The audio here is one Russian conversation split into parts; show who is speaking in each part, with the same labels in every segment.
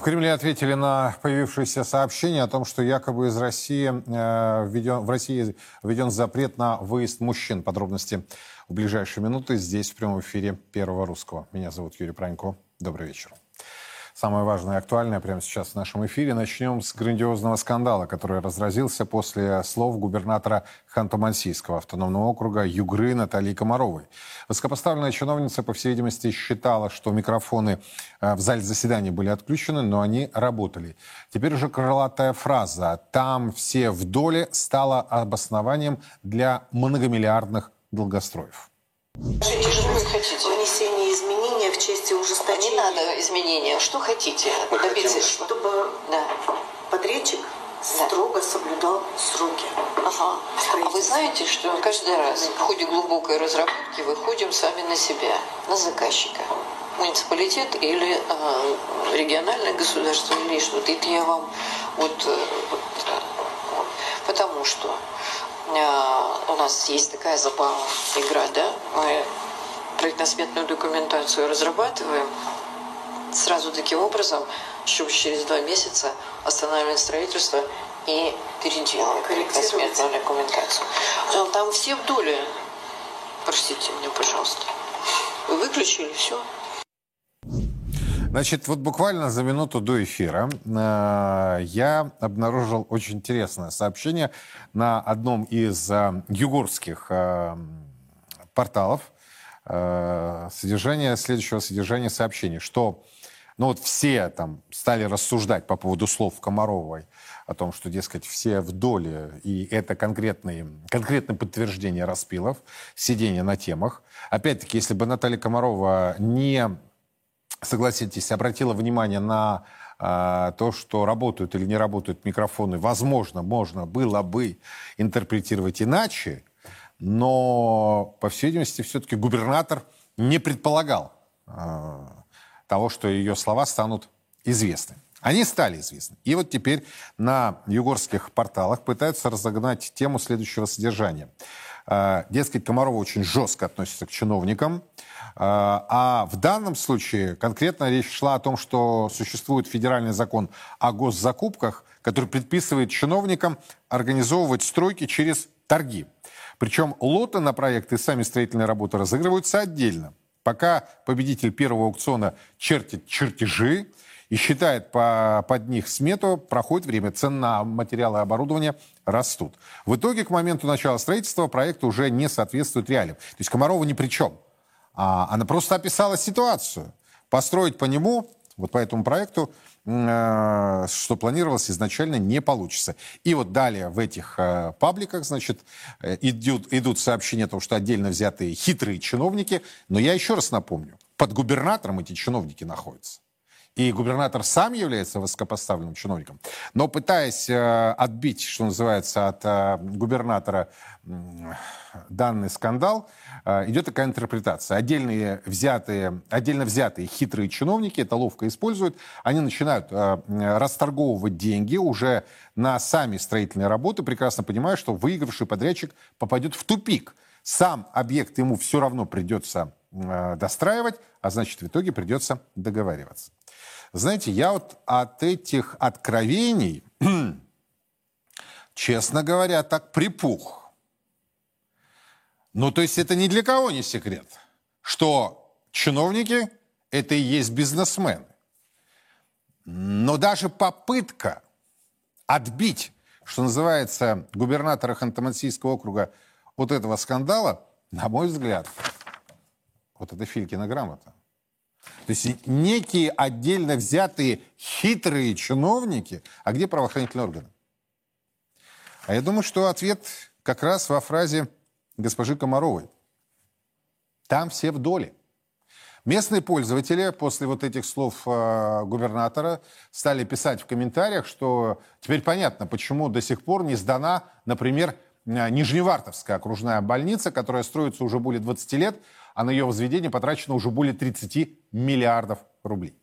Speaker 1: В Кремле ответили на появившееся сообщение о том, что якобы из России э, введен, в России введен запрет на выезд мужчин. Подробности в ближайшие минуты здесь в прямом эфире Первого Русского. Меня зовут Юрий Пронько. Добрый вечер. Самое важное и актуальное прямо сейчас в нашем эфире. Начнем с грандиозного скандала, который разразился после слов губернатора Ханты-Мансийского автономного округа Югры Натальи Комаровой. Высокопоставленная чиновница, по всей видимости, считала, что микрофоны э, в зале заседания были отключены, но они работали. Теперь уже крылатая фраза «там все в доле» стала обоснованием для многомиллиардных долгостроев.
Speaker 2: Вы хотите?
Speaker 3: Внесение изменения части ужесточения.
Speaker 2: Не надо изменения. Что хотите?
Speaker 3: Мы
Speaker 2: Добиться
Speaker 3: хотим,
Speaker 2: что?
Speaker 3: чтобы
Speaker 2: Да.
Speaker 3: подрядчик
Speaker 2: Да.
Speaker 3: строго соблюдал сроки.
Speaker 2: Ага. А вы знаете, что каждый раз в ходе глубокой разработки выходим сами на себя, на заказчика. Муниципалитет или э, региональное государство или что-то. Это я вам вот, вот, э, вот. потому что э, у нас есть такая забава, игра, да? Мы проектно-сметную документацию разрабатываем сразу таким образом, чтобы через два месяца останавливать строительство и переделывать проектно-сметную документацию. Там все в доле. Простите меня, пожалуйста. Вы выключили все.
Speaker 1: Значит, вот буквально за минуту до эфира э, я обнаружил очень интересное сообщение на одном из э, югорских э, порталов. Э, содержание, следующего содержания сообщения, что ну вот все там стали рассуждать по поводу слов Комаровой о том, что, дескать, все в доле, и это конкретные, конкретное подтверждение распилов, сидения на темах. Опять-таки, если бы Наталья Комарова не согласитесь, обратила внимание на э, то, что работают или не работают микрофоны, возможно, можно было бы интерпретировать иначе, но, по всей видимости, все-таки губернатор не предполагал э, того, что ее слова станут известны. Они стали известны. И вот теперь на югорских порталах пытаются разогнать тему следующего содержания. Э, Дескать, Комарова очень жестко относится к чиновникам, а в данном случае конкретно речь шла о том, что существует федеральный закон о госзакупках, который предписывает чиновникам организовывать стройки через торги. Причем лоты на проекты и сами строительные работы разыгрываются отдельно. Пока победитель первого аукциона чертит чертежи и считает по, под них смету, проходит время, цены на материалы и оборудование растут. В итоге к моменту начала строительства проект уже не соответствует реалиям. То есть Комарова ни при чем. А, она просто описала ситуацию. Построить по нему, вот по этому проекту, что планировалось изначально, не получится. И вот далее в этих э, пабликах, значит, э, идут, идут сообщения о том, что отдельно взятые хитрые чиновники. Но я еще раз напомню, под губернатором эти чиновники находятся. И губернатор сам является высокопоставленным чиновником. Но пытаясь э, отбить, что называется, от э, губернатора э, данный скандал, э, идет такая интерпретация. Отдельные взятые, отдельно взятые хитрые чиновники это ловко используют. Они начинают э, расторговывать деньги уже на сами строительные работы, прекрасно понимая, что выигравший подрядчик попадет в тупик. Сам объект ему все равно придется э, достраивать, а значит, в итоге придется договариваться. Знаете, я вот от этих откровений, честно говоря, так припух. Ну, то есть это ни для кого не секрет, что чиновники – это и есть бизнесмены. Но даже попытка отбить, что называется, губернатора Ханты-Мансийского округа вот этого скандала, на мой взгляд, вот это Филькина грамота. То есть некие отдельно взятые хитрые чиновники, а где правоохранительные органы? А я думаю, что ответ как раз во фразе госпожи Комаровой. Там все в доле. Местные пользователи после вот этих слов э, губернатора стали писать в комментариях, что теперь понятно, почему до сих пор не сдана, например, Нижневартовская окружная больница, которая строится уже более 20 лет, а на ее возведение потрачено уже более 30 миллиардов рублей.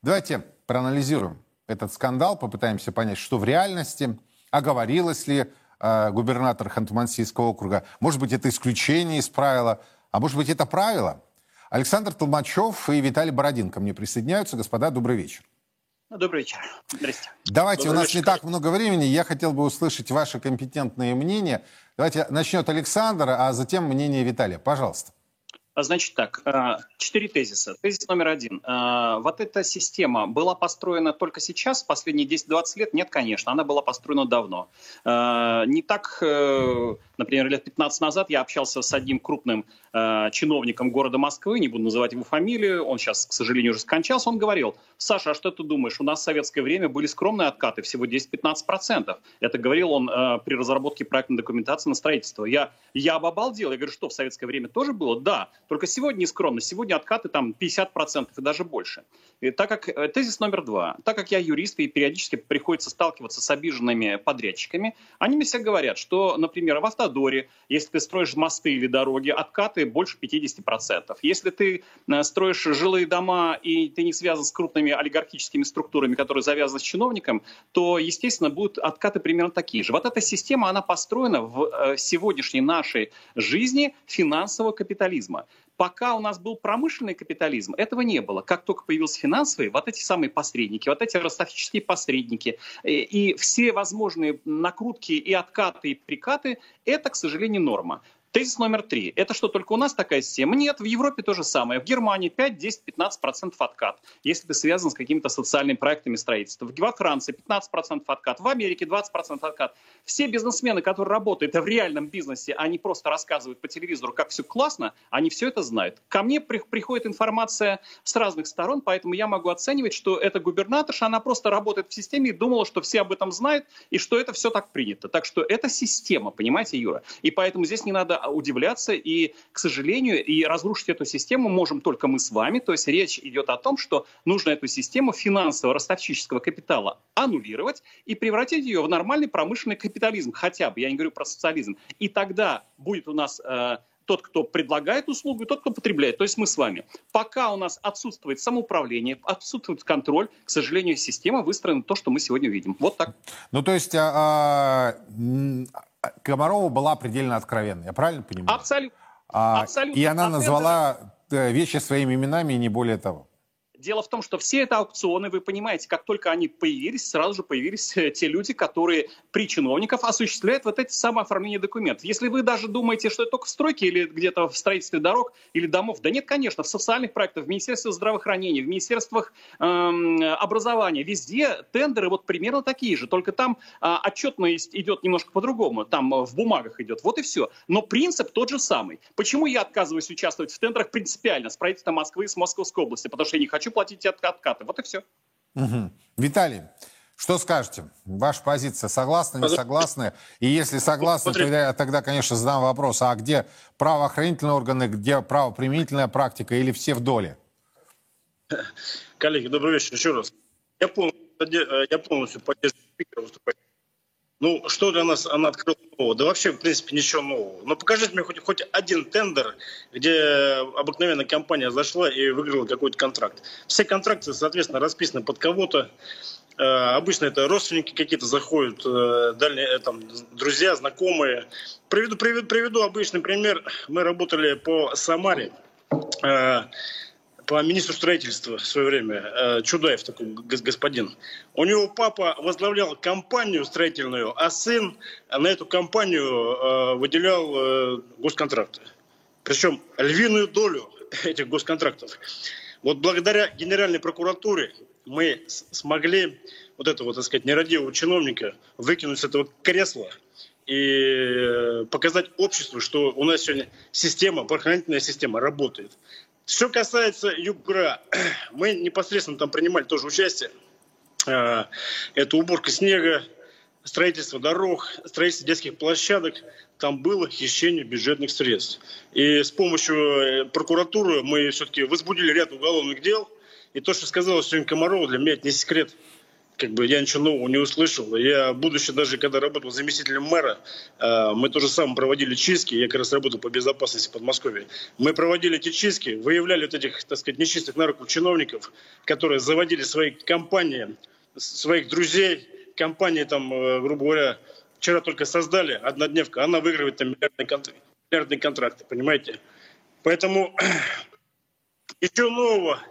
Speaker 1: Давайте проанализируем этот скандал, попытаемся понять, что в реальности, оговорилась ли э, губернатор Ханты-Мансийского округа, может быть, это исключение из правила, а может быть, это правило. Александр Толмачев и Виталий Бородин ко мне присоединяются. Господа, добрый вечер.
Speaker 4: Добрый вечер. Здрасте.
Speaker 1: Давайте, Добрый у нас вечер. не так много времени. Я хотел бы услышать ваши компетентные мнения. Давайте начнет Александр, а затем мнение Виталия. Пожалуйста.
Speaker 4: А, значит так, а, четыре тезиса. Тезис номер один. А, вот эта система была построена только сейчас, последние 10-20 лет? Нет, конечно, она была построена давно. Не так, э, например, лет 15 назад я общался с одним крупным чиновником города Москвы, не буду называть его фамилию, он сейчас, к сожалению, уже скончался, он говорил, Саша, а что ты думаешь, у нас в советское время были скромные откаты, всего 10-15%. Это говорил он при разработке проектной документации на строительство. Я, я обалдел, я говорю, что в советское время тоже было? Да, только сегодня нескромно, сегодня откаты там 50% и даже больше. И так как, э, тезис номер два. Так как я юрист и периодически приходится сталкиваться с обиженными подрядчиками, они мне все говорят, что, например, в Автодоре, если ты строишь мосты или дороги, откаты больше 50%. Если ты э, строишь жилые дома и ты не связан с крупными олигархическими структурами, которые завязаны с чиновником, то, естественно, будут откаты примерно такие же. Вот эта система, она построена в э, сегодняшней нашей жизни финансового капитализма. Пока у нас был промышленный капитализм, этого не было. Как только появился финансовый, вот эти самые посредники, вот эти ростовические посредники э, и все возможные накрутки и откаты, и прикаты, это, к сожалению, норма. Тезис номер три. Это что, только у нас такая система? Нет, в Европе то же самое. В Германии 5, 10, 15% откат, если ты связан с какими-то социальными проектами строительства. Во Франции 15% откат, в Америке 20% откат. Все бизнесмены, которые работают в реальном бизнесе, они просто рассказывают по телевизору, как все классно, они все это знают. Ко мне при, приходит информация с разных сторон, поэтому я могу оценивать, что эта губернаторша, она просто работает в системе и думала, что все об этом знают и что это все так принято. Так что это система, понимаете, Юра? И поэтому здесь не надо удивляться. И, к сожалению, и разрушить эту систему можем только мы с вами. То есть речь идет о том, что нужно эту систему финансового ростовчического капитала аннулировать и превратить ее в нормальный промышленный капитализм. Хотя бы, я не говорю про социализм. И тогда будет у нас э, тот, кто предлагает услугу, и тот, кто потребляет. То есть мы с вами. Пока у нас отсутствует самоуправление, отсутствует контроль, к сожалению, система выстроена то, что мы сегодня видим. Вот так.
Speaker 1: Ну, то есть а, а, Комарова была предельно откровенна, я правильно понимаю?
Speaker 4: Абсолютно.
Speaker 1: А, Абсолютно. И она назвала э, вещи своими именами и не более того.
Speaker 4: Дело в том, что все это аукционы, вы понимаете, как только они появились, сразу же появились э, те люди, которые при чиновниках осуществляют вот эти самые оформления документов. Если вы даже думаете, что это только в стройке или где-то в строительстве дорог или домов, да нет, конечно, в социальных проектах, в Министерстве здравоохранения, в Министерствах эм, образования, везде тендеры вот примерно такие же, только там э, отчетность идет немножко по-другому, там э, в бумагах идет, вот и все. Но принцип тот же самый. Почему я отказываюсь участвовать в тендерах принципиально с правительством Москвы и с Московской области? Потому что я не хочу хочу платить от откаты. Вот и все.
Speaker 1: Угу. Виталий, что скажете? Ваша позиция согласны, не согласны? И если согласны, то я тогда, конечно, задам вопрос, а где правоохранительные органы, где правоприменительная практика или все в доле?
Speaker 5: Коллеги, добрый вечер еще раз. Я полностью, я полностью поддерживаю спикера выступать. Ну, что для нас она открыла нового? Да вообще, в принципе, ничего нового. Но покажите мне хоть, хоть один тендер, где обыкновенная компания зашла и выиграла какой-то контракт. Все контракты, соответственно, расписаны под кого-то. Э, обычно это родственники какие-то заходят, э, дальние, э, там, друзья, знакомые. Приведу, приведу, приведу обычный пример. Мы работали по Самаре по министру строительства в свое время, э, Чудаев такой господин. У него папа возглавлял компанию строительную, а сын на эту компанию э, выделял э, госконтракты. Причем львиную долю этих госконтрактов. Вот благодаря Генеральной прокуратуре мы смогли вот этого, так сказать, нерадивого чиновника выкинуть с этого кресла и показать обществу, что у нас сегодня система, правоохранительная система работает. Что касается Югра, мы непосредственно там принимали тоже участие. А, это уборка снега, строительство дорог, строительство детских площадок. Там было хищение бюджетных средств. И с помощью э, прокуратуры мы все-таки возбудили ряд уголовных дел. И то, что сказала сегодня Комарова, для меня это не секрет как бы я ничего нового не услышал. Я, будучи даже когда работал заместителем мэра, э, мы тоже самое проводили чистки. Я как раз работал по безопасности Подмосковья. Мы проводили эти чистки, выявляли вот этих, так сказать, нечистых на руку чиновников, которые заводили свои компании, своих друзей, компании там, э, грубо говоря, вчера только создали, однодневка, она выигрывает там миллиардные, контракты, миллиардные контракты, понимаете? Поэтому ничего нового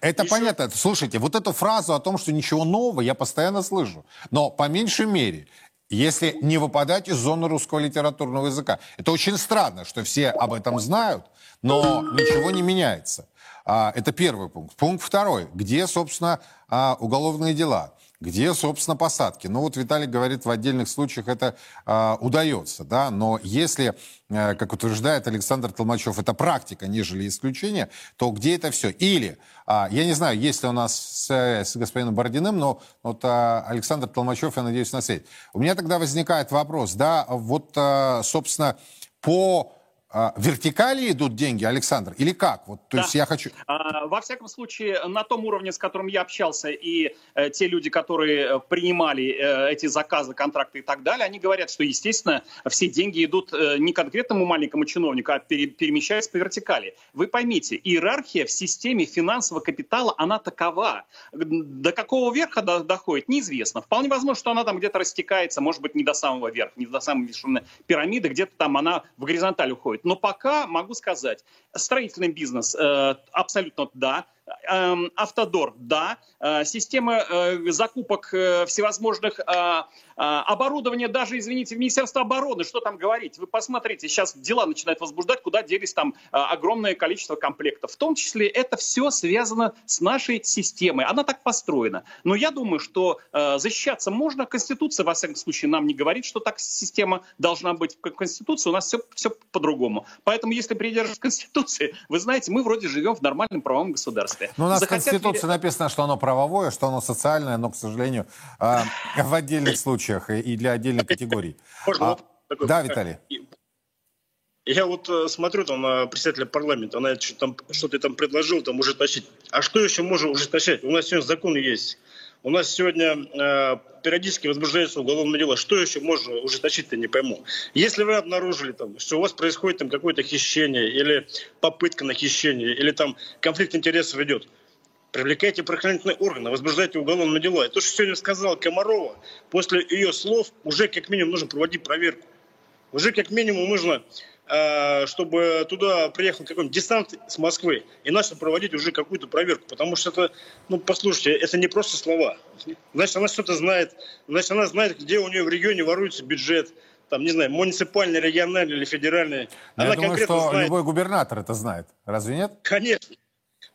Speaker 1: Это
Speaker 5: Еще-
Speaker 1: понятно. Слушайте, вот эту фразу о том, что ничего нового, я постоянно слышу. Но по меньшей мере, если не выпадать из зоны русского литературного языка. Это очень странно, что все об этом знают, но ничего не меняется. А, это первый пункт. Пункт второй. Где, собственно, а, уголовные дела? Где, собственно, посадки? Ну вот Виталий говорит, в отдельных случаях это а, удается, да, но если, э, как утверждает Александр Толмачев, это практика, нежели исключение, то где это все? Или, а, я не знаю, есть ли у нас связь с господином Бородиным, но вот а, Александр Толмачев, я надеюсь, на связи. У меня тогда возникает вопрос, да, вот, а, собственно, по а, вертикали идут деньги, Александр, или как? Вот, то
Speaker 4: Да.
Speaker 1: есть я хочу...
Speaker 4: А, Во всяком случае, на том уровне, с которым я общался, и э, те люди, которые э, принимали э, эти заказы, контракты и так далее, они говорят, что, естественно, все деньги идут э, не конкретному маленькому чиновнику, а пере- перемещаются по вертикали. Вы поймите, иерархия в системе финансового капитала, она такова. До какого верха до- доходит, неизвестно. Вполне возможно, что она там где-то растекается, может быть, не до самого верха, не до самой вершины пирамиды, где-то там она в горизонталь уходит. Но пока могу сказать, строительный бизнес э, абсолютно да, Автодор, да. Э, Система э, закупок э, всевозможных оборудования, даже, извините, в Министерство обороны, что там говорить? Вы посмотрите, сейчас дела начинают возбуждать, куда делись там огромное количество комплектов. В том числе это все связано с нашей системой. Она так построена. Но я думаю, что защищаться можно. Конституция, во всяком случае, нам не говорит, что так система должна быть. В Конституции у нас все, все по-другому. Поэтому, если придерживаться Конституции, вы знаете, мы вроде живем в нормальном правовом государстве.
Speaker 1: Ну, у нас в
Speaker 4: Захотят ли-
Speaker 1: Конституции написано, что оно правовое, что оно социальное, но, к сожалению, а, в отдельных случаях и и для отдельных категорий.
Speaker 5: Можно
Speaker 1: А,
Speaker 5: вопрос такой?
Speaker 1: да, Виталий.
Speaker 5: Я вот э, смотрю там на председателя парламента, она что-то там, что-то там предложил, там ужесточить. А что еще можно ужесточать? У нас сегодня закон есть. У нас сегодня э, периодически возбуждается уголовное дело. Что еще можно ужесточить-то, не пойму. Если вы обнаружили, там, что у вас происходит там какое-то хищение или попытка на хищение, или там конфликт интересов идет, привлекайте правоохранительные органы, возбуждайте уголовное дело. И то, что сегодня сказала Комарова, после ее слов уже как минимум нужно проводить проверку. Уже как минимум нужно, чтобы туда приехал какой-нибудь десант с Москвы и начал проводить уже какую-то проверку. Потому что это, ну, послушайте, это не просто слова. Значит, она что-то знает. Значит, она знает, где у нее в регионе воруется бюджет. Там, не знаю, муниципальный, региональный или федеральный. Она
Speaker 1: я думаю,
Speaker 5: конкретно
Speaker 1: что
Speaker 5: знает.
Speaker 1: любой губернатор это знает. Разве нет?
Speaker 5: Конечно.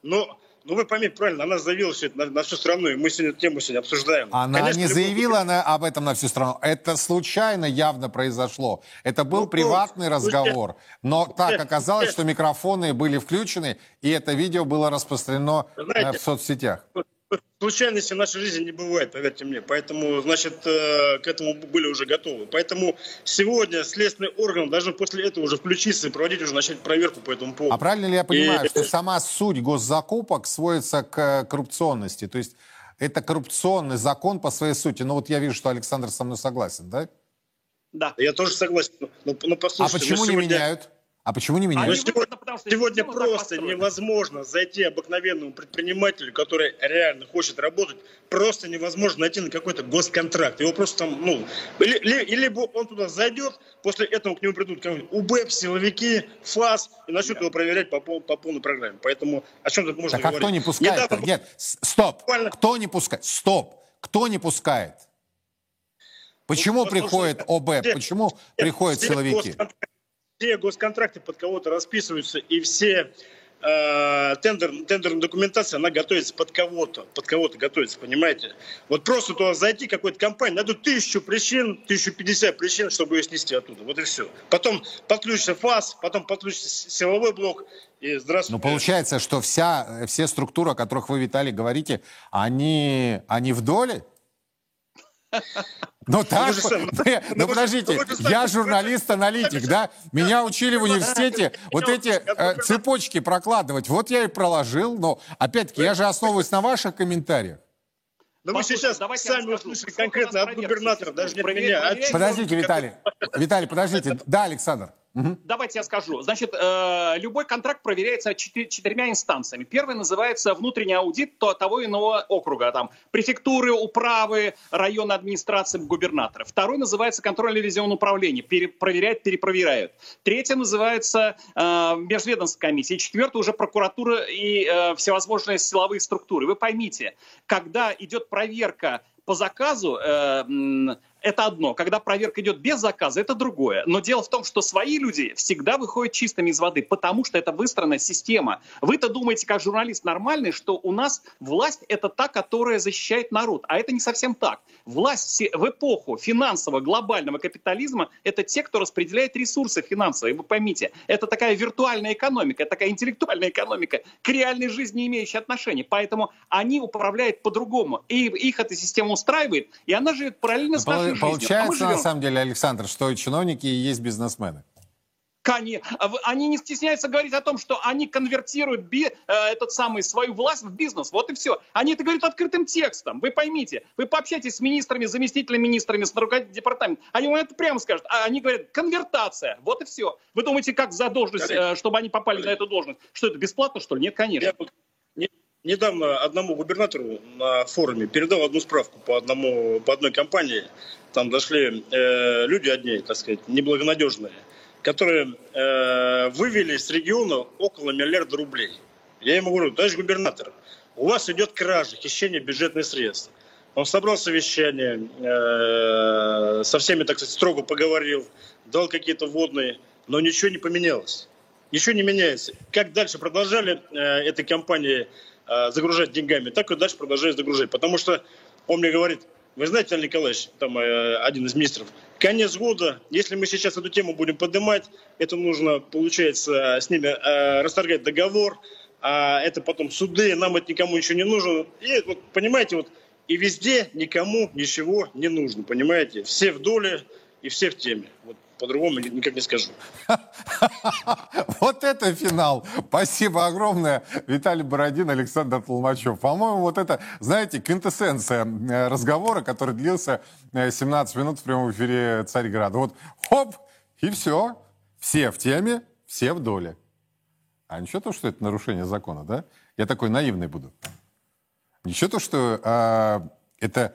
Speaker 5: Но, но вы поймите правильно, она заявила все это на, на всю страну, и мы сегодня эту тему сегодня обсуждаем.
Speaker 1: Она
Speaker 5: Конечно,
Speaker 1: не заявила она об этом на всю страну. Это случайно явно произошло. Это был
Speaker 5: Ну,
Speaker 1: приватный
Speaker 5: ну,
Speaker 1: разговор. Но так
Speaker 5: нет,
Speaker 1: оказалось, что микрофоны были включены, и это видео было распространено э,
Speaker 5: Знаете,
Speaker 1: в соцсетях.
Speaker 5: Случайности в нашей жизни не бывает, поверьте мне. Поэтому, значит, э, к этому были уже готовы. Поэтому сегодня следственный орган должен после этого уже включиться и проводить уже начать проверку по этому поводу.
Speaker 1: А правильно ли я понимаю,
Speaker 5: И-
Speaker 1: что сама суть госзакупок сводится к э, коррупционности? То есть это коррупционный закон по своей сути. Ну вот я вижу, что Александр со мной согласен, да?
Speaker 4: Да.
Speaker 5: Я тоже согласен. Но, но
Speaker 1: А
Speaker 5: послушайте,
Speaker 1: почему
Speaker 5: мы
Speaker 1: не
Speaker 5: сегодня-
Speaker 1: меняют? А почему не
Speaker 4: А
Speaker 1: меняют?
Speaker 4: не
Speaker 5: сегодня,
Speaker 4: потому что
Speaker 5: сегодня просто
Speaker 4: построена.
Speaker 5: невозможно зайти обыкновенному предпринимателю, который реально хочет работать, просто невозможно найти на какой-то госконтракт. Его просто там, ну, или, или- либо он туда зайдет, после этого к нему придут какие-нибудь УБЭП, силовики, ФАС, и начнут его проверять по, пол- по полной программе. Поэтому о чем тут можно
Speaker 1: Так а
Speaker 5: говорить?
Speaker 1: кто не пускает?
Speaker 5: Недавно-
Speaker 1: Нет, стоп.
Speaker 5: Буквально-
Speaker 1: Кто не пускает? Стоп. Кто не пускает? Почему
Speaker 5: Ну,
Speaker 1: приходит ОБ?
Speaker 5: все-
Speaker 1: Почему приходят силовики?
Speaker 5: Все госконтракты под кого-то расписываются, и все э, тендер, тендерная документация, она готовится под кого-то, под кого-то готовится, понимаете? Вот просто туда зайти какой-то компании, найдут тысячу причин, тысячу пятьдесят причин, чтобы ее снести оттуда, вот и все. Потом подключится ФАС, потом подключится силовой блок, и
Speaker 1: Ну,
Speaker 5: здравствуйте.
Speaker 1: получается, что вся, э, все структуры, о которых вы, Виталий, говорите, они, они в доле? Ну так,
Speaker 5: сам-
Speaker 1: мы- ну
Speaker 5: вы же-
Speaker 1: подождите, я журналист-аналитик, да? Меня учили в университете вот эти э, цепочки прокладывать. Вот я и проложил, но опять-таки я же основываюсь на ваших комментариях.
Speaker 5: Да вы сейчас
Speaker 4: давайте
Speaker 5: сами услышали конкретно от губернатора, даже не
Speaker 4: Проверь-
Speaker 5: меня, а.
Speaker 1: Подождите, Виталий, Виталий, подождите. Да, Александр.
Speaker 4: Угу. Давайте я скажу. Значит, э, любой контракт проверяется четы- четырьмя инстанциями. Первый называется внутренний аудит то, того иного округа. Там префектуры, управы, районной администрации, губернаторы. Второй называется контрольно-ревизионное управление. Пере- проверяют, перепроверяют. Третий называется э, межведомственная комиссия. И четвертый уже прокуратура и э, всевозможные силовые структуры. Вы поймите, когда идет проверка по заказу, э, это одно. Когда проверка идет без заказа, это другое. Но дело в том, что свои люди всегда выходят чистыми из воды, потому что это выстроена система. Вы-то думаете, как журналист нормальный, что у нас власть это та, которая защищает народ. А это не совсем так. Власть в эпоху финансового глобального капитализма это те, кто распределяет ресурсы финансовые. Вы поймите, это такая виртуальная экономика, такая интеллектуальная экономика, к реальной жизни не имеющая отношения. Поэтому они управляют по-другому. И их эта система устраивает, и она живет параллельно с нашей
Speaker 1: Получается, а на самом деле, Александр, что чиновники и есть бизнесмены.
Speaker 4: Конечно. Они не стесняются говорить о том, что они конвертируют би, э, этот самый, свою власть в бизнес. Вот и все. Они это говорят открытым текстом. Вы поймите. Вы пообщайтесь с министрами, заместителями министрами, с руководителем департамента. Они вам это прямо скажут. А они говорят, конвертация. Вот и все. Вы думаете, как за должность, э, чтобы они попали на эту должность? Что это, бесплатно, что ли? Нет, конечно.
Speaker 5: Я недавно одному губернатору на форуме передал одну справку по, одному, по одной компании. Там дошли э, люди одни, так сказать, неблагонадежные, которые э, вывели с региона около миллиарда рублей. Я ему говорю, товарищ губернатор, у вас идет кража, хищение бюджетных средств. Он собрал совещание, э, со всеми, так сказать, строго поговорил, дал какие-то водные, но ничего не поменялось. Ничего не меняется. Как дальше продолжали э, этой компании Э, загружать деньгами, так и дальше продолжает загружать. Потому что он мне говорит, вы знаете, Алексей Николаевич, там э, один из министров, конец года, если мы сейчас эту тему будем поднимать, это нужно, получается, с ними э, расторгать договор, а это потом суды, нам это никому еще не нужно. И вот, понимаете, вот и везде никому ничего не нужно, понимаете? Все в доле и все в теме. Вот по-другому никак не скажу.
Speaker 1: Вот это финал. Спасибо огромное. Виталий Бородин, Александр Толмачев. По-моему, вот это, знаете, квинтэссенция э, разговора, который длился 17 э, минут в прямом эфире Царьграда. Вот хоп, и все. Все в теме, все в доле. А ничего то, что это нарушение закона, да? Я такой наивный буду. Ничего то, что а, это,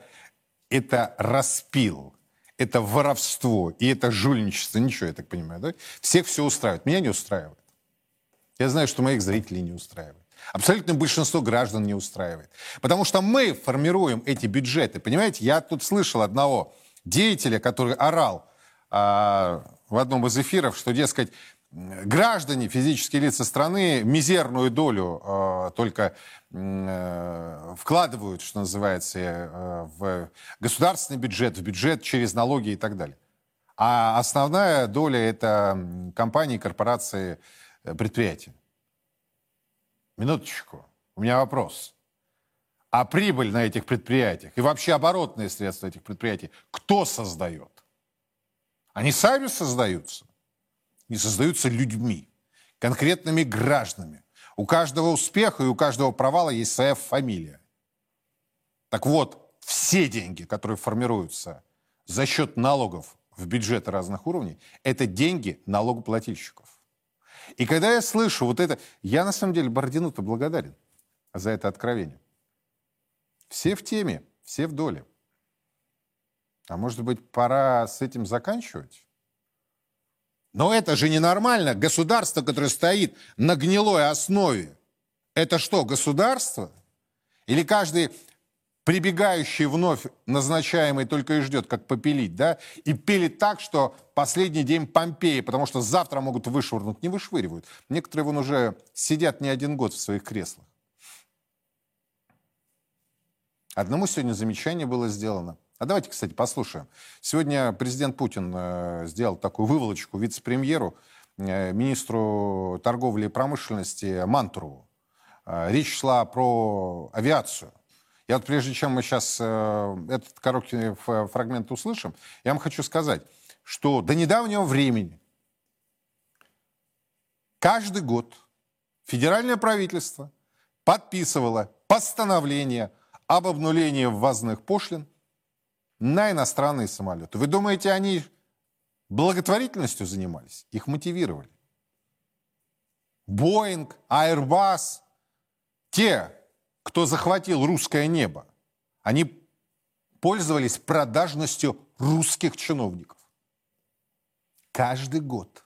Speaker 1: это распил это воровство и это жульничество. Ничего, я так понимаю, да? Всех все устраивает. Меня не устраивает. Я знаю, что моих зрителей не устраивает. Абсолютно большинство граждан не устраивает. Потому что мы формируем эти бюджеты. Понимаете, я тут слышал одного деятеля, который орал а, в одном из эфиров, что, дескать, граждане, физические лица страны мизерную долю э, только э, вкладывают, что называется, э, в государственный бюджет, в бюджет через налоги и так далее. А основная доля это компании, корпорации, э, предприятия. Минуточку. У меня вопрос. А прибыль на этих предприятиях и вообще оборотные средства этих предприятий кто создает? Они сами создаются? Не создаются людьми, конкретными гражданами. У каждого успеха и у каждого провала есть своя фамилия. Так вот, все деньги, которые формируются за счет налогов в бюджеты разных уровней, это деньги налогоплательщиков. И когда я слышу вот это, я на самом деле Бородину-то благодарен за это откровение. Все в теме, все в доле. А может быть, пора с этим заканчивать? Но это же ненормально. Государство, которое стоит на гнилой основе, это что, государство? Или каждый прибегающий вновь назначаемый только и ждет, как попилить, да? И пилит так, что последний день Помпеи, потому что завтра могут вышвырнуть. Не вышвыривают. Некоторые вон уже сидят не один год в своих креслах. Одному сегодня замечание было сделано – а давайте, кстати, послушаем. Сегодня президент Путин э, сделал такую выволочку вице-премьеру, э, министру торговли и промышленности Мантурову. Э, речь шла про авиацию. Я вот прежде чем мы сейчас этот короткий фрагмент услышим, я вам хочу сказать, что до недавнего времени каждый год федеральное правительство подписывало постановление об обнулении ввозных пошлин на иностранные самолеты. Вы думаете, они благотворительностью занимались, их мотивировали. Боинг, Airbus, те, кто захватил русское небо, они пользовались продажностью русских чиновников. Каждый год.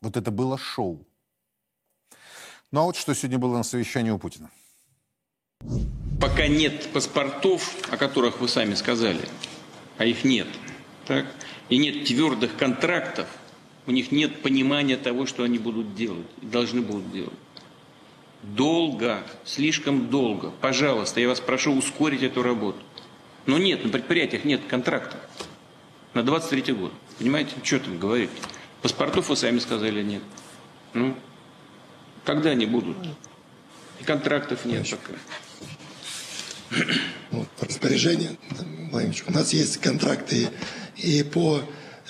Speaker 1: Вот это было шоу. Ну а вот что сегодня было на совещании у Путина.
Speaker 6: Пока нет паспортов, о которых вы сами сказали, а их нет, так, и нет твердых контрактов, у них нет понимания того, что они будут делать, должны будут делать. Долго, слишком долго. Пожалуйста, я вас прошу ускорить эту работу. Но нет, на предприятиях нет контракта на 23 год. Понимаете, что там говорить? Паспортов вы сами сказали нет. Ну, когда они будут? И контрактов нет пока.
Speaker 7: Вот, по распоряжению, Владимирович, у нас есть контракты и по,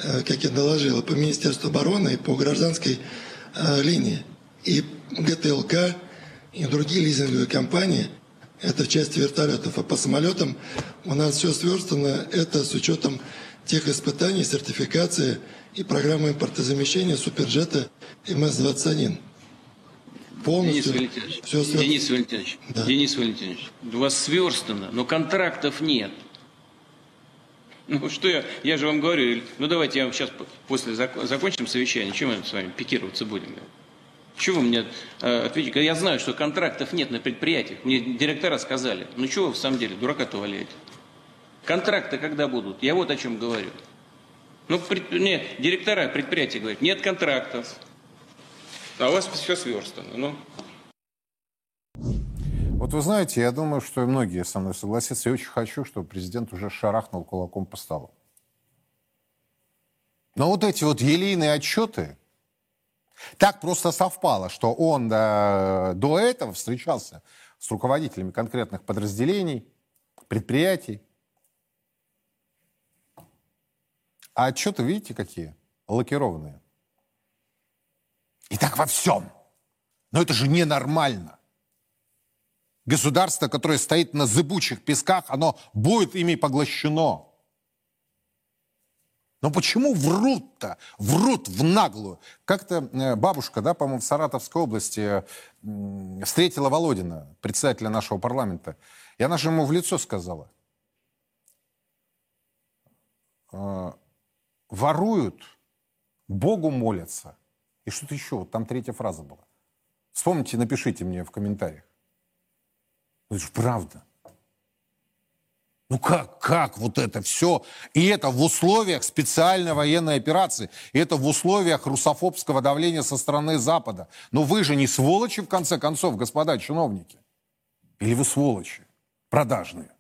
Speaker 7: э, как я доложил, по Министерству обороны, и по гражданской э, линии, и ГТЛК, и другие лизинговые компании, это в части вертолетов. А по самолетам у нас все сверстано, это с учетом тех испытаний, сертификации и программы импортозамещения суперджета МС-21. Полностью
Speaker 6: Денис Валентинович,
Speaker 7: все.
Speaker 6: Денис Валентинович,
Speaker 7: Да.
Speaker 6: Денис Валентинович, у вас сверстано, но контрактов нет. Ну что я, я же вам говорю, ну давайте я вам сейчас после зак- закончим совещание, чем мы с вами пикироваться будем? Чего вы мне э, ответите? Я знаю, что контрактов нет на предприятиях. Мне директора сказали. Ну чего вы в самом деле дурака-то валяете? Контракты когда будут? Я вот о чем говорю. Ну, пред- не, директора предприятия говорят, нет контрактов. А у вас все сверстано. Ну,
Speaker 1: Вот вы знаете, я думаю, что и многие со мной согласятся. Я очень хочу, чтобы президент уже шарахнул кулаком по столу. Но вот эти вот елейные отчеты, так просто совпало, что он да, до этого встречался с руководителями конкретных подразделений, предприятий. А отчеты, видите, какие? Лакированные. И так во всем. Но это же ненормально. Государство, которое стоит на зыбучих песках, оно будет ими поглощено. Но почему врут-то? Врут в наглую. Как-то э, бабушка, да, по-моему, в Саратовской области встретила Володина, председателя нашего парламента. И она же ему в лицо сказала. э, Воруют, Богу молятся. И что-то еще, вот там третья фраза была. Вспомните, напишите мне в комментариях. Это же правда. Ну как, как вот это все? И это в условиях специальной военной операции. И это в условиях русофобского давления со стороны Запада. Но вы же не сволочи, в конце концов, господа чиновники. Или вы сволочи продажные?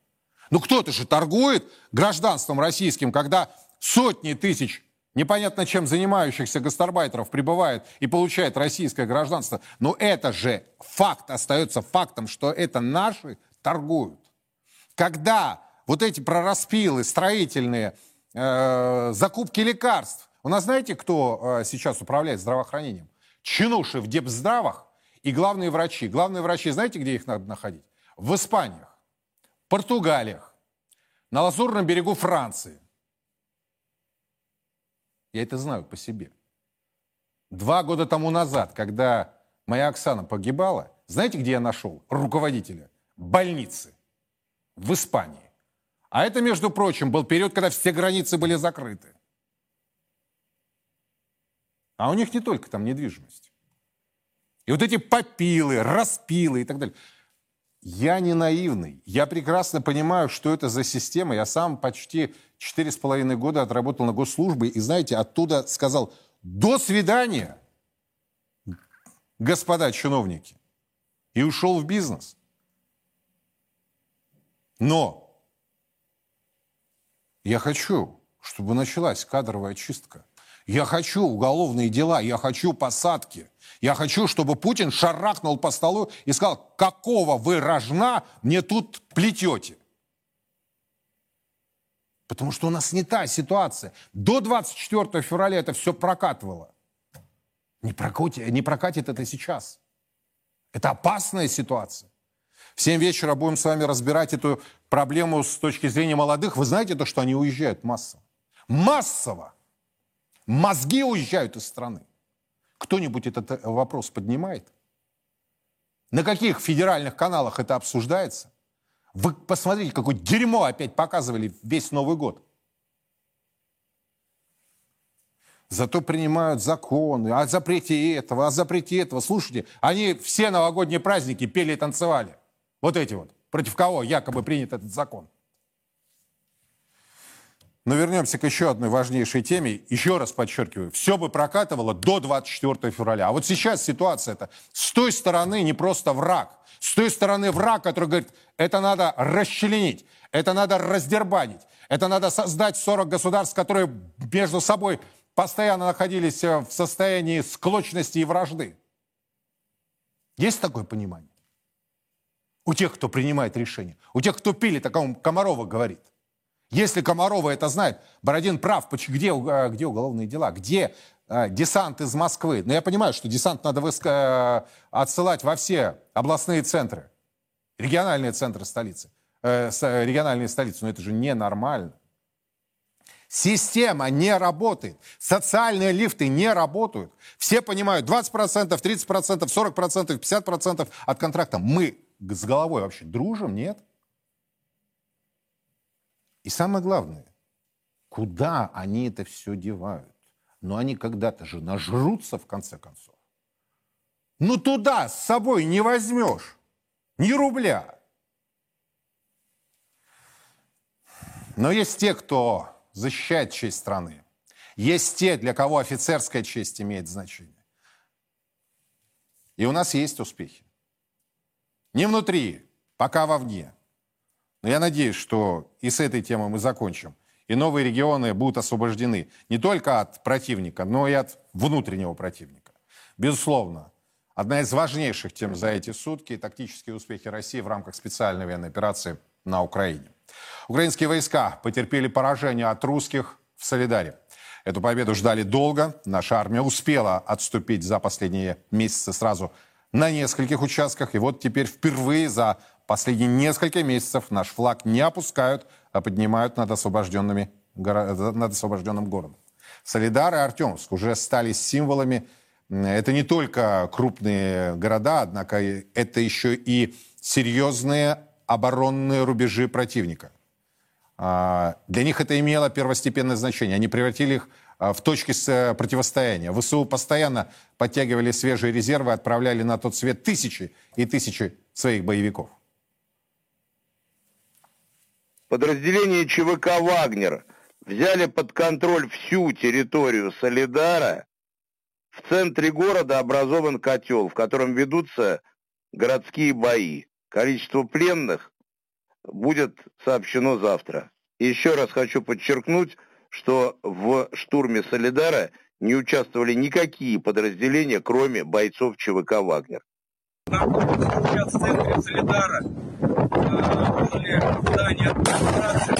Speaker 1: Ну кто-то же торгует гражданством российским, когда сотни тысяч непонятно чем занимающихся гастарбайтеров прибывает и получает российское гражданство. Но это же факт остается фактом, что это наши торгуют. Когда вот эти прораспилы строительные, э, закупки лекарств, у нас знаете, кто э, сейчас управляет здравоохранением? Чинуши в депздравах и главные врачи. Главные врачи, знаете, где их надо находить? В Испаниях, Португалиях, на Лазурном берегу Франции. Я это знаю по себе. Два года тому назад, когда моя Оксана погибала, знаете, где я нашел руководителя? Больницы в Испании. А это, между прочим, был период, когда все границы были закрыты. А у них не только там недвижимость. И вот эти попилы, распилы и так далее. Я не наивный. Я прекрасно понимаю, что это за система. Я сам почти четыре с половиной года отработал на госслужбе. И, знаете, оттуда сказал «до свидания, господа чиновники». И ушел в бизнес. Но я хочу, чтобы началась кадровая чистка. Я хочу уголовные дела, я хочу посадки. Я хочу, чтобы Путин шарахнул по столу и сказал, какого вы рожна мне тут плетете. Потому что у нас не та ситуация. До 24 февраля это все прокатывало. Не прокатит, не прокатит это сейчас. Это опасная ситуация. В 7 вечера будем с вами разбирать эту проблему с точки зрения молодых. Вы знаете то, что они уезжают массово? Массово! Мозги уезжают из страны. Кто-нибудь этот э, вопрос поднимает? На каких федеральных каналах это обсуждается? Вы посмотрите, какое дерьмо опять показывали весь Новый год. Зато принимают законы о запрете этого, о запрете этого. Слушайте, они все новогодние праздники пели и танцевали. Вот эти вот. Против кого якобы принят этот закон. Но вернемся к еще одной важнейшей теме. Еще раз подчеркиваю, все бы прокатывало до 24 февраля. А вот сейчас ситуация это с той стороны не просто враг. С той стороны враг, который говорит, это надо расчленить, это надо раздербанить, это надо создать 40 государств, которые между собой постоянно находились э, в состоянии склочности и вражды. Есть такое понимание? У тех, кто принимает решения. У тех, кто пили, такому Комарова говорит. Если Комарова это знает, Бородин прав, где, э, где уголовные дела, где э, десант из Москвы. Но я понимаю, что десант надо выска... отсылать во все областные центры, региональные центры столицы, э, региональные столицы. Но это же ненормально. Система не работает. Социальные лифты не работают. Все понимают, 20%, 30%, 40%, 50% от контракта. Мы с головой вообще дружим, нет? И самое главное, куда они это все девают? Но они когда-то же нажрутся, в конце концов. Ну туда с собой не возьмешь ни рубля. Но есть те, кто защищает честь страны. Есть те, для кого офицерская честь имеет значение. И у нас есть успехи. Не внутри, пока вовне. Но я надеюсь, что и с этой темой мы закончим. И новые регионы будут освобождены не только от противника, но и от внутреннего противника. Безусловно, одна из важнейших тем за эти сутки – тактические успехи России в рамках специальной военной операции на Украине. Украинские войска потерпели поражение от русских в Солидаре. Эту победу ждали долго. Наша армия успела отступить за последние месяцы сразу на нескольких участках. И вот теперь впервые за последние несколько месяцев наш флаг не опускают, а поднимают над, освобожденными, над освобожденным городом. Солидар и Артемовск уже стали символами. Это не только крупные города, однако это еще и серьезные оборонные рубежи противника. А, для них это имело первостепенное значение. Они превратили их а, в точки противостояния. ВСУ постоянно подтягивали свежие резервы, отправляли на тот свет тысячи и тысячи своих боевиков.
Speaker 8: Подразделения ЧВК «Вагнер» взяли под контроль всю территорию Солидара. В центре города образован котел, в котором ведутся городские бои. Количество пленных будет сообщено завтра. Еще раз хочу подчеркнуть, что в штурме Солидара не участвовали никакие подразделения, кроме бойцов ЧВК «Вагнер».
Speaker 9: Находимся сейчас в центре Солидара, возле здания администрации.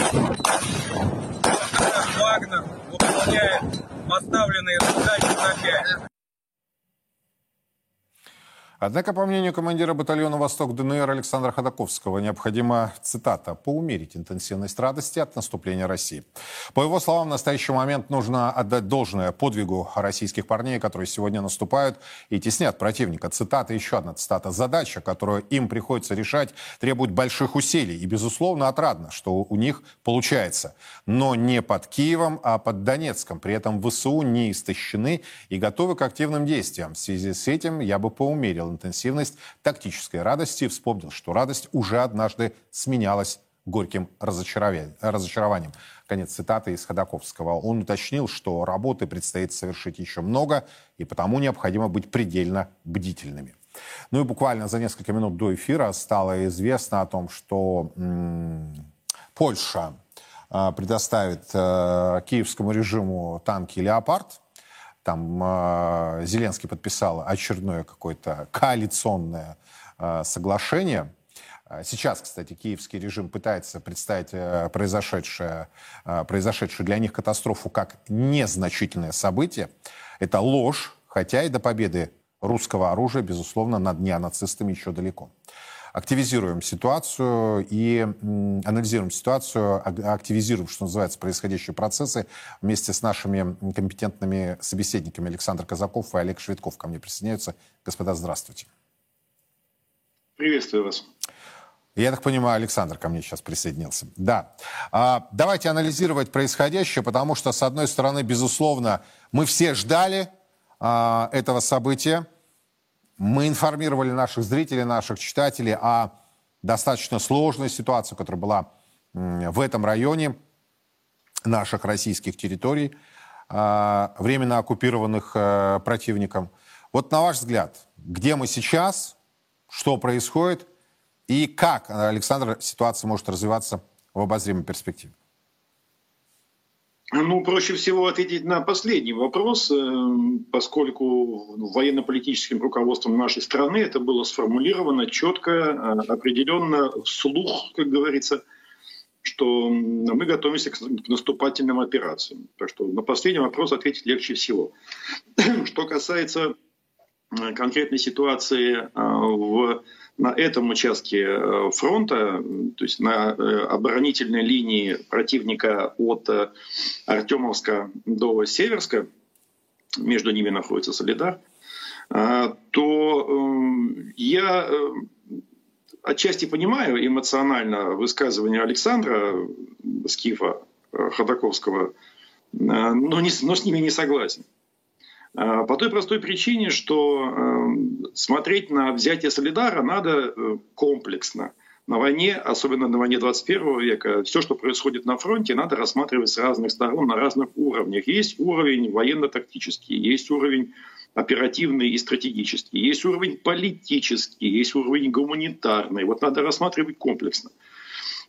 Speaker 9: Вагнер выполняет поставленные задачи на 5.
Speaker 1: Однако, по мнению командира батальона «Восток» ДНР Александра Ходаковского, необходимо, цитата, «поумерить интенсивность радости от наступления России». По его словам, в настоящий момент нужно отдать должное подвигу российских парней, которые сегодня наступают и теснят противника. Цитата, еще одна цитата. «Задача, которую им приходится решать, требует больших усилий. И, безусловно, отрадно, что у них получается. Но не под Киевом, а под Донецком. При этом ВСУ не истощены и готовы к активным действиям. В связи с этим я бы поумерил интенсивность тактической радости. Вспомнил, что радость уже однажды сменялась горьким разочарованием. Конец цитаты из Ходаковского. Он уточнил, что работы предстоит совершить еще много, и потому необходимо быть предельно бдительными. Ну и буквально за несколько минут до эфира стало известно о том, что м- Польша э, предоставит э, киевскому режиму танки «Леопард», там э, Зеленский подписал очередное какое-то коалиционное э, соглашение. А сейчас, кстати, киевский режим пытается представить э, произошедшее, произошедшую для них катастрофу как незначительное событие. Это ложь, хотя и до победы русского оружия, безусловно, над неонацистами еще далеко. Активизируем ситуацию и анализируем ситуацию, активизируем, что называется, происходящие процессы вместе с нашими компетентными собеседниками. Александр Казаков и Олег Шведков ко мне присоединяются. Господа, здравствуйте.
Speaker 10: Приветствую вас.
Speaker 1: Я так понимаю, Александр ко мне сейчас присоединился. Да. А, давайте анализировать происходящее, потому что, с одной стороны, безусловно, мы все ждали а, этого события. Мы информировали наших зрителей, наших читателей о достаточно сложной ситуации, которая была в этом районе наших российских территорий, а, временно оккупированных а, противником. Вот на ваш взгляд, где мы сейчас, что происходит и как, Александр, ситуация может развиваться в обозримой перспективе?
Speaker 10: Ну, проще всего ответить на последний вопрос, э, поскольку военно-политическим руководством нашей страны это было сформулировано четко, э, определенно, вслух, как говорится, что мы готовимся к наступательным операциям. Так что на последний вопрос ответить легче всего. Что касается э, конкретной ситуации в на этом участке э, фронта, то есть на э, оборонительной линии противника от э, Артемовска до Северска, между ними находится Солидар, то я отчасти понимаю эмоционально высказывание Александра Скифа Ходаковского, но, не, но с ними не согласен. А, по той простой причине, что эм, смотреть на взятие Солидара надо э, комплексно. На войне, особенно на войне 21 века, все, что происходит на фронте, надо рассматривать с разных сторон, на разных уровнях. Есть уровень военно-тактический, есть уровень оперативный и стратегический, есть уровень политический, есть уровень гуманитарный. Вот надо рассматривать комплексно.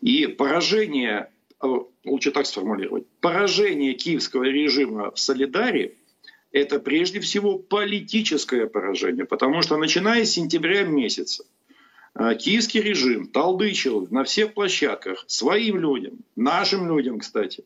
Speaker 10: И поражение, э, лучше так сформулировать, поражение киевского режима в Солидаре – это прежде всего политическое поражение, потому что начиная с сентября месяца а, киевский режим толдычил на всех площадках своим людям, нашим людям, кстати,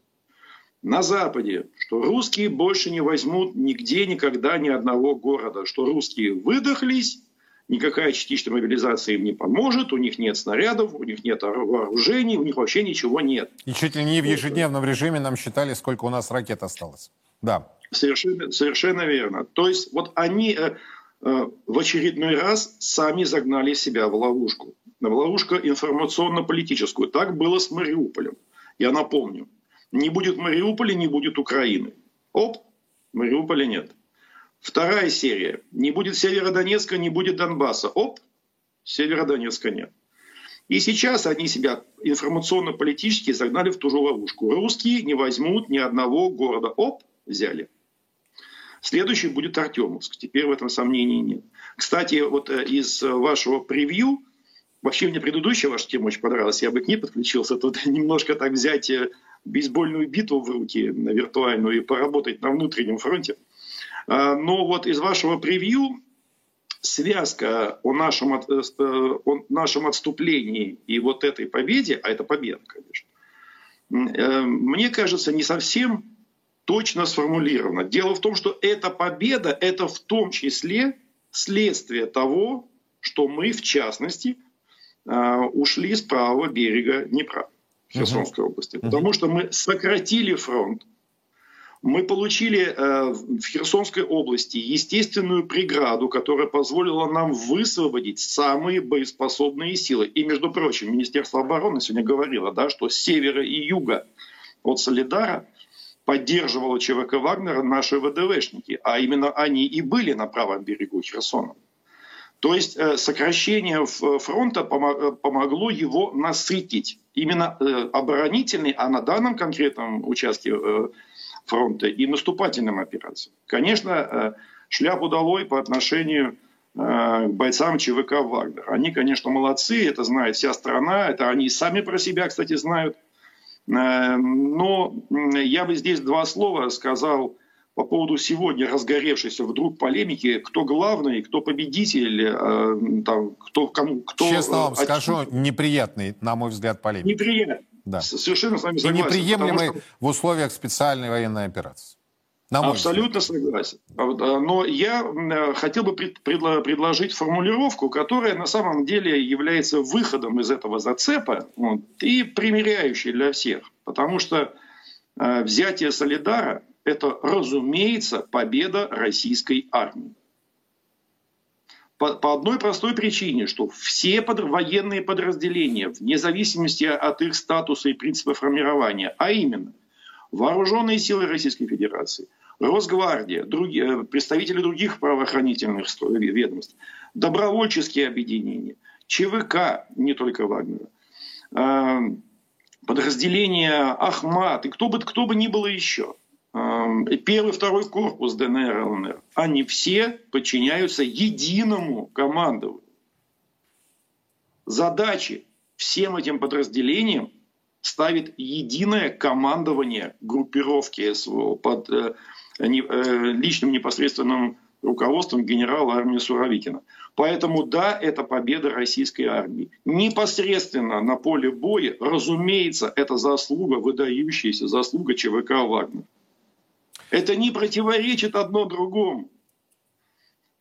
Speaker 10: на Западе, что русские больше не возьмут нигде никогда ни одного города, что русские выдохлись, никакая частичная мобилизация им не поможет, у них нет снарядов, у них нет вооружений, у них вообще ничего нет.
Speaker 1: И чуть ли не в ежедневном режиме нам считали, сколько у нас ракет осталось. Да.
Speaker 10: Совершенно, совершенно верно. То есть вот они э, э, в очередной раз сами загнали себя в ловушку. В ловушку информационно-политическую. Так было с Мариуполем. Я напомню. Не будет Мариуполя, не будет Украины. Оп, Мариуполя нет. Вторая серия. Не будет Северодонецка, не будет Донбасса. Оп, Северодонецка нет. И сейчас они себя информационно-политически загнали в ту же ловушку. Русские не возьмут ни одного города. Оп, взяли. Следующий будет Артемовск. Теперь в этом сомнений нет. Кстати, вот э, из вашего превью, вообще мне предыдущая ваша тема очень понравилась, я бы к ней подключился, тут немножко так взять э, бейсбольную битву в руки виртуальную и поработать на внутреннем фронте. А, но вот из вашего превью связка о нашем, э, о нашем отступлении и вот этой победе, а это победа, конечно, мне кажется, не совсем точно сформулировано. Дело в том, что эта победа – это в том числе следствие того, что мы, в частности, а, ушли с правого берега Днепра в Херсонской uh-huh. области. Потому что мы сократили фронт, мы получили э, в Херсонской области естественную преграду, которая позволила нам высвободить самые боеспособные силы. И, между прочим, Министерство обороны сегодня говорило, да, что с севера и юга от Солидара поддерживала ЧВК Вагнера наши ВДВшники, а именно они и были на правом берегу Херсона. То есть э, сокращение фронта э, помогло его насытить. Именно э, оборонительный, а на данном конкретном участке фронта и наступательным операциям. Конечно, шляпу долой по отношению к бойцам ЧВК Вагнер. Они, конечно, молодцы, это знает вся страна, это они сами про себя, кстати, знают. Э, но я бы здесь два слова сказал по поводу сегодня разгоревшейся вдруг полемики, кто главный, кто победитель, э, там, кто кому, кто.
Speaker 1: Честно вам от... скажу, неприятный, на мой взгляд, полемика.
Speaker 10: Неприятный. Да. Совершенно с вами
Speaker 1: согласен. И неприемлемый что... в условиях специальной военной операции.
Speaker 10: Абсолютно согласен. А но я э, хотел бы предложить формулировку, которая на самом деле является выходом из этого зацепа вот, и примиряющей для всех. Потому что э, взятие Солидара – это, разумеется, победа российской армии. По, по одной простой причине, что все под, военные подразделения, вне зависимости от их статуса и принципа формирования, а именно вооруженные силы Российской Федерации, Росгвардия, другие, представители других правоохранительных ведомств, добровольческие объединения, ЧВК, не только Вагнера, а, подразделения Ахмат и кто бы, кто бы ни было еще – первый, второй корпус ДНР, ЛНР, они все подчиняются единому командованию. Задачи всем этим подразделениям ставит единое командование группировки СВО под э, не, э, личным непосредственным руководством генерала армии Суровикина. Поэтому да, это победа российской армии. Непосредственно на поле боя, разумеется, это заслуга, выдающаяся заслуга ЧВК «Вагнер». Это не противоречит одно другому.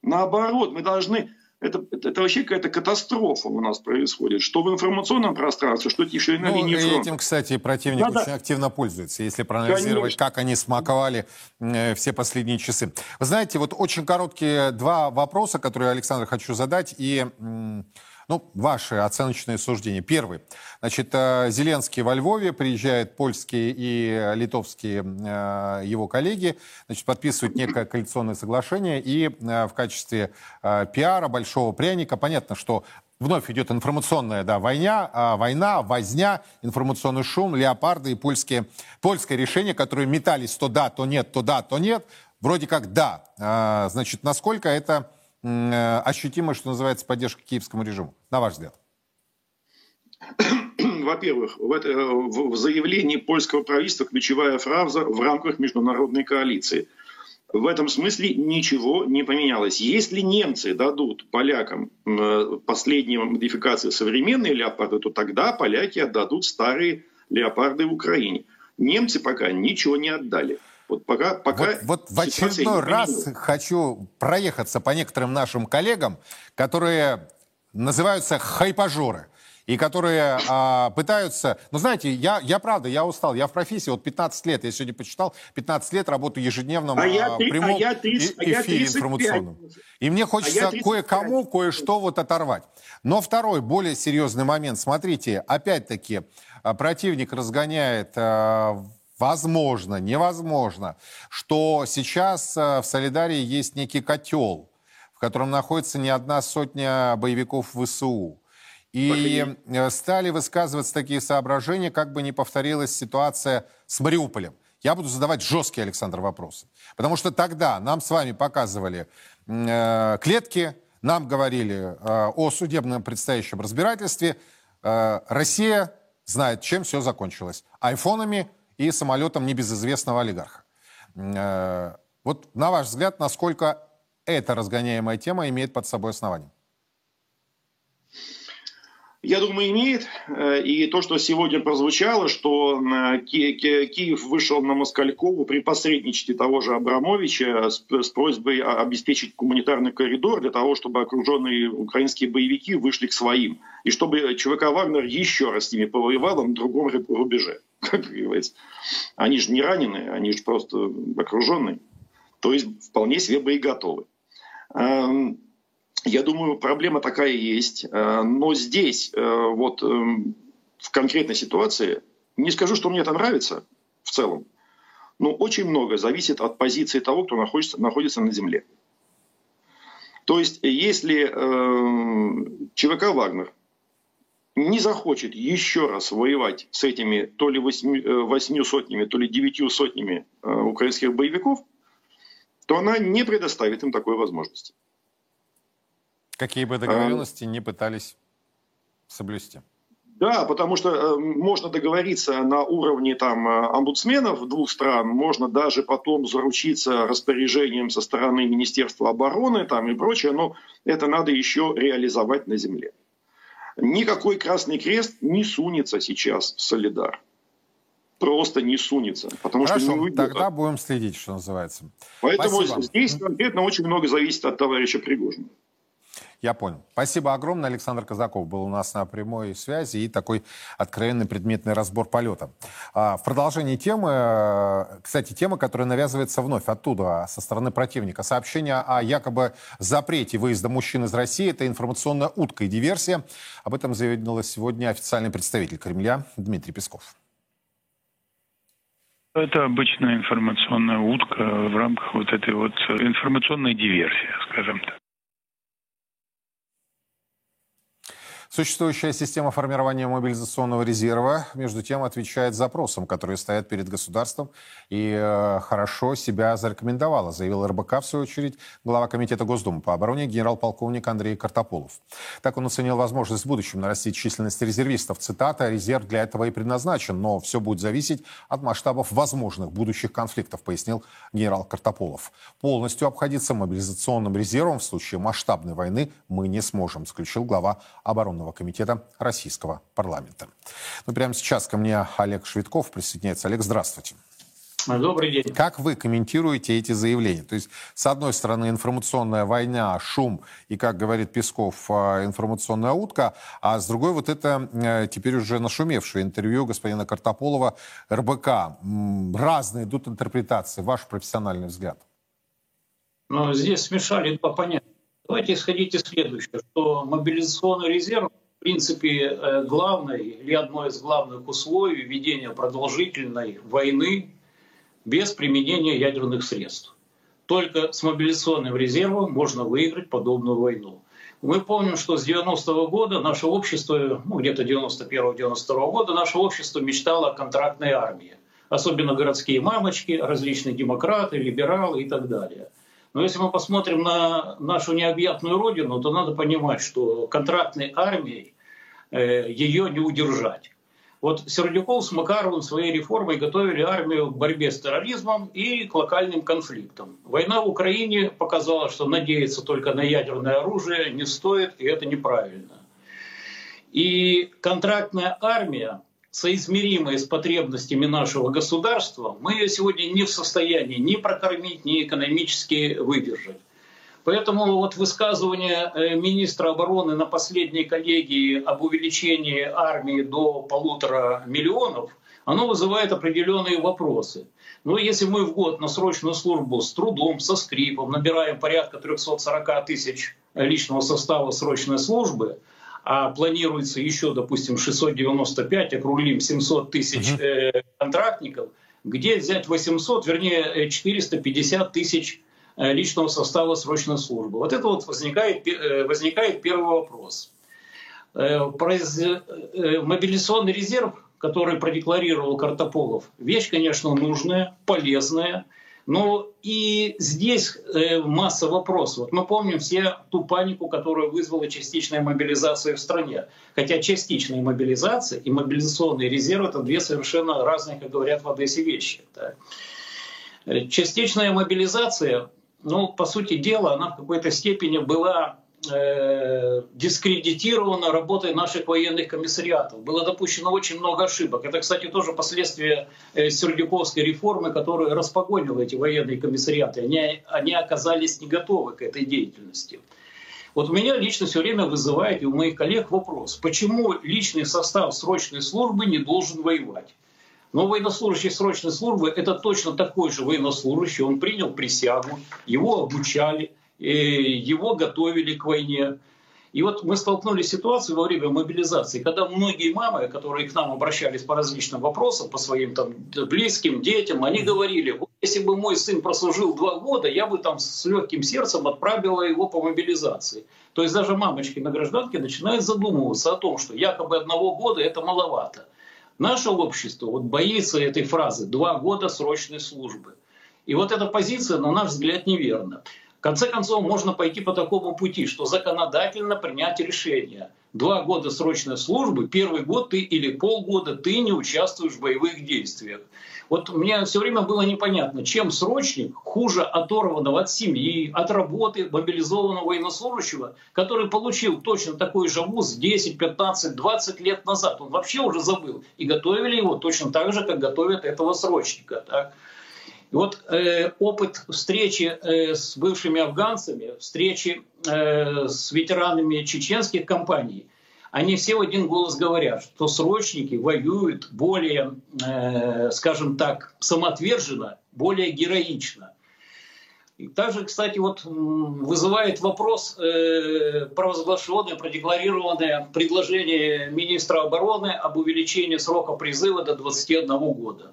Speaker 10: Наоборот, мы должны... Это, это, это вообще какая-то катастрофа у нас происходит, что в информационном пространстве, что еще и на ну, линии фронта.
Speaker 1: Этим, кстати, противник да, очень активно пользуется, если проанализировать, Конечно. как они смаковали э, все последние часы. Вы знаете, вот очень короткие два вопроса, которые, Александр, хочу задать, и... Э, ну, ваши оценочные суждения. Первый. Значит, э, Зеленский во Львове, приезжают польские и литовские э, его коллеги, значит, подписывают некое коалиционное соглашение, и э, в качестве пиара, большого пряника, понятно, что Вновь идет информационная да, война, а, война, возня, информационный шум, леопарды и польские, польское решение, которые метались то да, то нет, то да, то нет. Вроде как да. А, значит, насколько это ощутимая, что называется, поддержка киевскому режиму, на ваш взгляд?
Speaker 10: Во-первых, в, это, в заявлении польского правительства ключевая фраза в рамках международной коалиции. В этом смысле ничего не поменялось. Если немцы дадут полякам э, последние модификации современные леопарды, то тогда поляки отдадут старые леопарды Украине. Немцы пока ничего не отдали.
Speaker 1: Вот, пока, пока вот, вот в очередной раз хочу проехаться по некоторым нашим коллегам, которые называются хайпажоры и которые а, пытаются... Ну, знаете, я, я правда, я устал. Я в профессии вот 15 лет, я сегодня почитал, 15 лет работаю ежедневно а я, прямом а я 30, эфире а я информационном. И мне хочется а кое-кому кое-что вот оторвать. Но второй, более серьезный момент. Смотрите, опять-таки, а, противник разгоняет а, возможно, невозможно, что сейчас э, в Солидарии есть некий котел, в котором находится не одна сотня боевиков ВСУ. И э, стали высказываться такие соображения, как бы не повторилась ситуация с Мариуполем. Я буду задавать жесткие, Александр, вопросы. Потому что тогда нам с вами показывали э, клетки, нам говорили э, о судебном предстоящем разбирательстве. Э, Россия знает, чем все закончилось. Айфонами и самолетом небезызвестного олигарха. Э, вот на ваш взгляд, насколько эта разгоняемая тема имеет под собой основание?
Speaker 10: Я думаю, имеет. Э, и то, что сегодня прозвучало, что э, Киев вышел на Москалькову при посредничестве того же Абрамовича с, просьбой обеспечить гуманитарный коридор для того, чтобы окруженные украинские боевики вышли к своим. И чтобы ЧВК «Вагнер» еще раз с ними повоевал на другом рубеже. Как говорится. Они же не раненые, они же просто окруженные. То есть вполне себе боеготовы. Эм, я думаю, проблема такая есть. Э, но здесь, э, вот эм, в конкретной ситуации, не скажу, что мне это нравится в целом, но очень много зависит от позиции того, кто находится, находится на земле. То есть, если э, ЧВК «Вагнер» не захочет еще раз воевать с этими то ли восьми сотнями, то ли девятью сотнями украинских боевиков, то она не предоставит им такой возможности.
Speaker 1: Какие бы договоренности а... не пытались соблюсти.
Speaker 10: Да, потому что э, можно договориться на уровне там, э, омбудсменов двух стран, можно даже потом заручиться распоряжением со стороны Министерства обороны там, и прочее, но это надо еще реализовать на земле. Никакой Красный Крест не сунется сейчас в Солидар. просто не сунется. Потому
Speaker 1: Хорошо,
Speaker 10: что не уйдет.
Speaker 1: тогда будем следить, что называется.
Speaker 10: Поэтому
Speaker 1: Спасибо.
Speaker 10: здесь конкретно очень много зависит от товарища Пригожина.
Speaker 1: Я понял. Спасибо огромное. Александр Казаков был у нас на прямой связи и такой откровенный предметный разбор полета. А, В продолжении темы, э, кстати, тема, которая навязывается вновь оттуда, со стороны противника. Сообщение о якобы запрете выезда мужчин из России – это информационная утка и диверсия. Об этом заявил сегодня официальный представитель Кремля Дмитрий Песков.
Speaker 11: Это обычная информационная утка в рамках вот этой вот информационной диверсии, скажем так.
Speaker 1: Существующая система формирования мобилизационного резерва, между тем, отвечает запросам, которые стоят перед государством, и э, хорошо себя зарекомендовала, заявил РБК, в свою очередь, глава Комитета Госдумы по обороне генерал-полковник Андрей Картополов. Так он оценил возможность в будущем нарастить численность резервистов. Цитата, резерв для этого и предназначен, но все будет зависеть от масштабов возможных будущих конфликтов, пояснил генерал Картополов. Полностью обходиться мобилизационным резервом в случае масштабной войны мы не сможем, заключил глава обороны Объединенного комитета Российского парламента. Ну, прямо сейчас ко мне Олег Швидков присоединяется. Олег, здравствуйте.
Speaker 12: Добрый день.
Speaker 1: Как вы комментируете эти заявления? То есть, с одной стороны, информационная война, шум и, как говорит Песков, а, информационная утка, а с другой вот это э, теперь уже нашумевшее интервью господина Картополова РБК. Разные идут интерпретации. Ваш профессиональный взгляд.
Speaker 12: Ну, здесь смешали два понятия. Давайте исходить из следующего, что мобилизационный резерв, в принципе, э, главное или одно из главных условий ведения продолжительной войны без применения ядерных средств. Только с мобилизационным резервом можно выиграть подобную войну. Мы помним, что с 90-го года наше общество, ну где-то 91-92 года, наше общество мечтало о контрактной армии. Особенно городские мамочки, различные демократы, либералы и так далее – но если мы посмотрим на нашу необъятную родину, то надо понимать, что контрактной армией э, ее не удержать. Вот Сердюков с Макаровым своей реформой готовили армию к борьбе с терроризмом и к локальным конфликтам. Война в Украине показала, что надеяться только на ядерное оружие не стоит, и это неправильно. И контрактная армия соизмеримые с потребностями нашего государства, мы ее сегодня не в состоянии ни прокормить, ни экономически выдержать. Поэтому вот высказывание э, министра обороны на последней коллегии об увеличении армии до полутора миллионов, оно вызывает определенные вопросы. Но если мы в год на срочную службу с трудом, со скрипом набираем порядка 340 тысяч личного состава срочной службы, а планируется еще, допустим, 695, округлим 700 тысяч э, контрактников, где взять 800, вернее 450 тысяч э, личного состава срочной службы. Вот это вот возникает, э, возникает первый вопрос. Э, мобилизационный резерв, который продекларировал Картополов, вещь, конечно, нужная, полезная, но и здесь э, масса вопросов. Вот мы помним все ту панику, которую вызвала частичная мобилизация в стране. Хотя частичная мобилизация и мобилизационный резерв — это две совершенно разные, как говорят в Одессе, вещи. Да. Э, частичная мобилизация, ну, по сути дела, она в какой-то степени была э, дискредитирована работой наших военных комиссариатов. Было допущено очень много ошибок. Это, кстати, тоже последствия э, Сердюковской реформы, которая распогонила эти военные комиссариаты. Они, они оказались не готовы к этой деятельности. Вот у меня лично все время вызывает и у моих коллег вопрос, почему личный состав срочной службы не должен воевать? Но военнослужащий срочной службы – это точно такой же военнослужащий. Он принял присягу, его обучали, его готовили к войне. И вот мы столкнулись с ситуацией во время мобилизации, когда многие мамы, которые к нам обращались по различным вопросам, по своим там близким, детям, они говорили, вот если бы мой сын прослужил два года, я бы там с легким сердцем отправила его по мобилизации. То есть даже мамочки на гражданке начинают задумываться о том, что якобы одного года это маловато. Наше общество вот боится этой фразы «два года срочной службы». И вот эта позиция, на наш взгляд, неверна. Конце концов, можно пойти по такому пути, что законодательно принять решение. Два года срочной службы, первый год ты или полгода ты не участвуешь в боевых действиях. Вот мне все время было непонятно, чем срочник хуже оторванного от семьи, от работы мобилизованного военнослужащего, который получил точно такой же вуз 10, 15, 20 лет назад. Он вообще уже забыл. И готовили его точно так же, как готовят этого срочника. Так? И вот э, опыт встречи э, с бывшими афганцами, встречи э, с ветеранами чеченских компаний, они все в один голос говорят, что срочники воюют более, э, скажем так, самоотверженно, более героично. И также, кстати, вот вызывает вопрос э, провозглашенное, продекларированное предложение министра обороны об увеличении срока призыва до 21 года.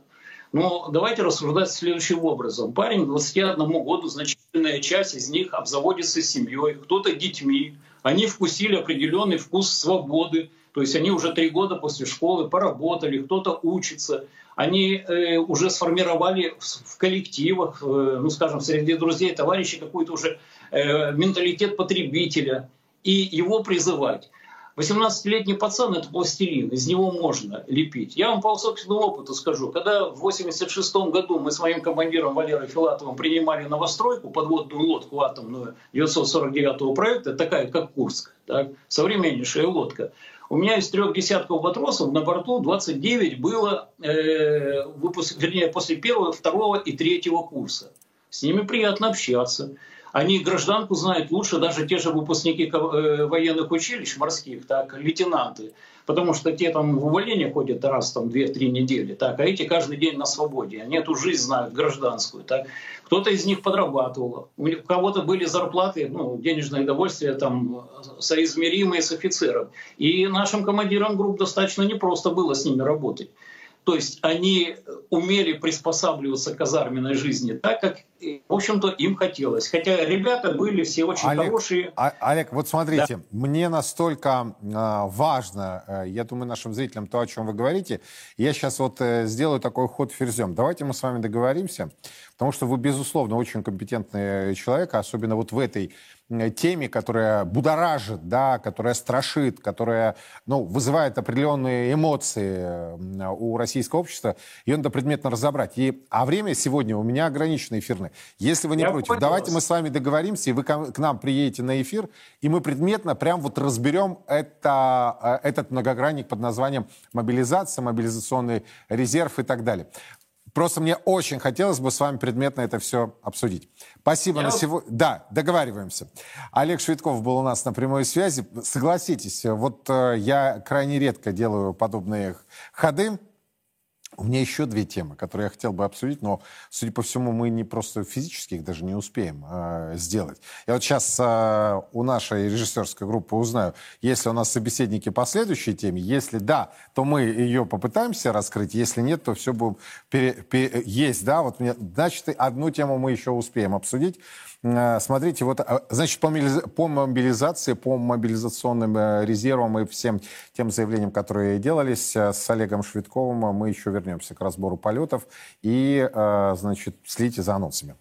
Speaker 12: Но давайте рассуждать следующим образом. Парень 21 году, значительная часть из них обзаводится семьей, кто-то детьми. Они вкусили определенный вкус свободы. То есть они уже три года после школы поработали, кто-то учится. Они э, уже сформировали в, в коллективах, э, ну скажем, среди друзей, товарищей какой-то уже э, менталитет потребителя. И его призывать. 18-летний пацан – это пластилин, из него можно лепить. Я вам по собственному опыту скажу, когда в 86 году мы с моим командиром Валерой Филатовым принимали новостройку, подводную лодку атомную 949 проекта, такая как Курск, так, современнейшая лодка, у меня из трех десятков матросов на борту 29 было, э, выпуск, вернее, после первого, второго и третьего курса. С ними приятно общаться. Они гражданку знают лучше даже те же выпускники э, военных училищ морских, так, лейтенанты. Потому что те там в увольнение ходят раз там 2-3 недели, так, а эти каждый день на свободе. Они эту жизнь знают, гражданскую. Так. Кто-то из них подрабатывал. У кого-то были зарплаты, ну, денежное удовольствие там соизмеримые с офицером. И нашим командирам групп достаточно непросто было с ними работать. То есть они умели приспосабливаться к казарменной жизни так, как, в общем-то, им хотелось. Хотя ребята были все очень
Speaker 1: Олег,
Speaker 12: хорошие.
Speaker 1: А, Олег, вот смотрите, да. мне настолько э, важно, э, я думаю, нашим зрителям то, о чем вы говорите. Я сейчас вот э, сделаю такой ход ферзем. Давайте мы с вами договоримся, потому что вы, безусловно, очень компетентный человек, особенно вот в этой Э, теме, которая будоражит, да, которая страшит, которая ну, вызывает определенные эмоции э, у российского общества, ее надо предметно разобрать. И, а время сегодня у меня ограничено эфирное. Если вы не Я против, понял. давайте мы с вами договоримся, и вы к нам приедете на эфир, и мы предметно прям вот разберем это, э, этот многогранник под названием мобилизация, мобилизационный резерв и так далее. Просто мне очень хотелось бы с вами предметно это все обсудить. Спасибо Я... на сегодня. Да, договариваемся. Олег Швидков был у нас на прямой связи. Согласитесь, вот э, я крайне редко делаю подобные ходы. У меня еще две темы, которые я хотел бы обсудить, но, судя по всему, мы не просто физически их даже не успеем э, сделать. Я вот сейчас э, у нашей режиссерской группы узнаю, если у нас собеседники по следующей теме. Если да, то мы ее попытаемся раскрыть. Если нет, то все будем... Пере, пере, есть, да, вот мне, значит, одну тему мы еще успеем обсудить. Э, смотрите, вот, э, значит, по мобилизации, по мобилизационным э, резервам и всем тем заявлениям, которые делались с Олегом Швидковым, мы еще вернемся к разбору полетов и, значит, следите за анонсами.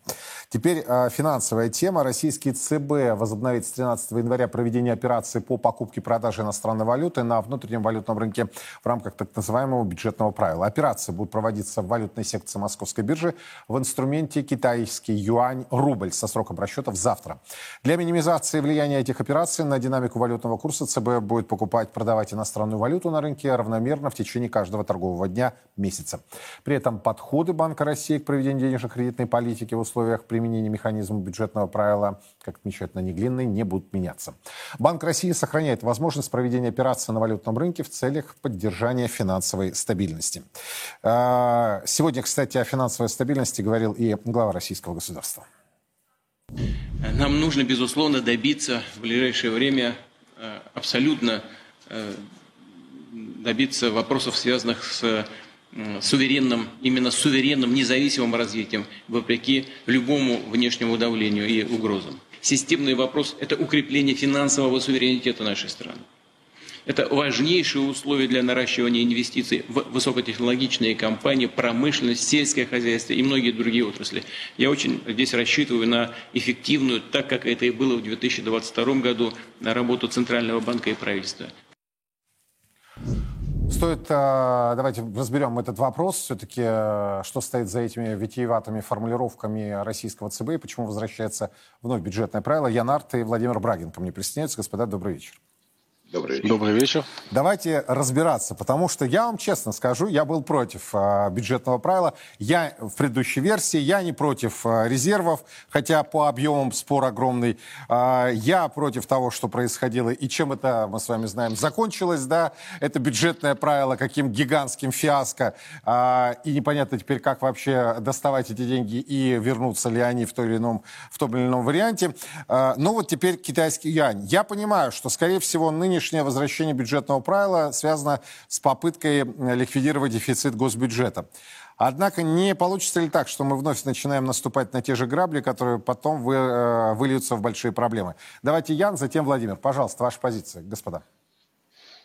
Speaker 1: Теперь финансовая тема. Российский ЦБ возобновит с 13 января проведение операции по покупке и продаже иностранной валюты на внутреннем валютном рынке в рамках так называемого бюджетного правила. Операции будут проводиться в валютной секции Московской биржи в инструменте китайский юань-рубль со сроком сроком расчетов завтра. Для минимизации влияния этих операций на динамику валютного курса ЦБ будет покупать, продавать иностранную валюту на рынке равномерно в течение каждого торгового дня месяца. При этом подходы Банка России к проведению денежно-кредитной политики в условиях применения механизма бюджетного правила, как отмечают на Неглинной, не будут меняться. Банк России сохраняет возможность проведения операций на валютном рынке в целях поддержания финансовой стабильности. А, сегодня, кстати, о финансовой стабильности говорил и глава российского государства.
Speaker 6: Нам нужно, безусловно, добиться в ближайшее время э, абсолютно э, добиться вопросов, связанных с суверенным, именно суверенным, независимым развитием, вопреки любому внешнему давлению и угрозам. Системный вопрос – это укрепление финансового суверенитета нашей страны. Это важнейшие условия для наращивания инвестиций в высокотехнологичные компании, промышленность, сельское хозяйство и многие другие отрасли. Я очень здесь рассчитываю на эффективную, так как это и было в 2022 году, на работу Центрального банка и правительства.
Speaker 1: Стоит, э, давайте разберем этот вопрос, все-таки, э, что стоит за этими витиеватыми формулировками российского ЦБ и почему возвращается вновь бюджетное правило. Ян Арт и Владимир Брагин ко мне присоединяются. Господа, добрый вечер.
Speaker 13: Добрый вечер.
Speaker 14: Добрый вечер.
Speaker 1: Давайте разбираться, потому что я вам честно скажу, я был против э, бюджетного правила. Я в предыдущей версии, я не против э, резервов, хотя по объемам спор огромный. Э, я против того, что происходило и чем это, мы с вами знаем, закончилось, да, это бюджетное правило, каким гигантским фиаско. Э, и непонятно теперь, как вообще доставать эти деньги и вернутся ли они в, той или ином, в том или ином варианте. Э, но вот теперь китайский юань. Я понимаю, что, скорее всего, нынешний нынешнее возвращение бюджетного правила связано с попыткой э, ликвидировать дефицит госбюджета. Однако не получится ли так, что мы вновь начинаем наступать на те же грабли, которые потом вы, э, выльются в большие проблемы? Давайте Ян, затем Владимир. Пожалуйста, ваша позиция, господа.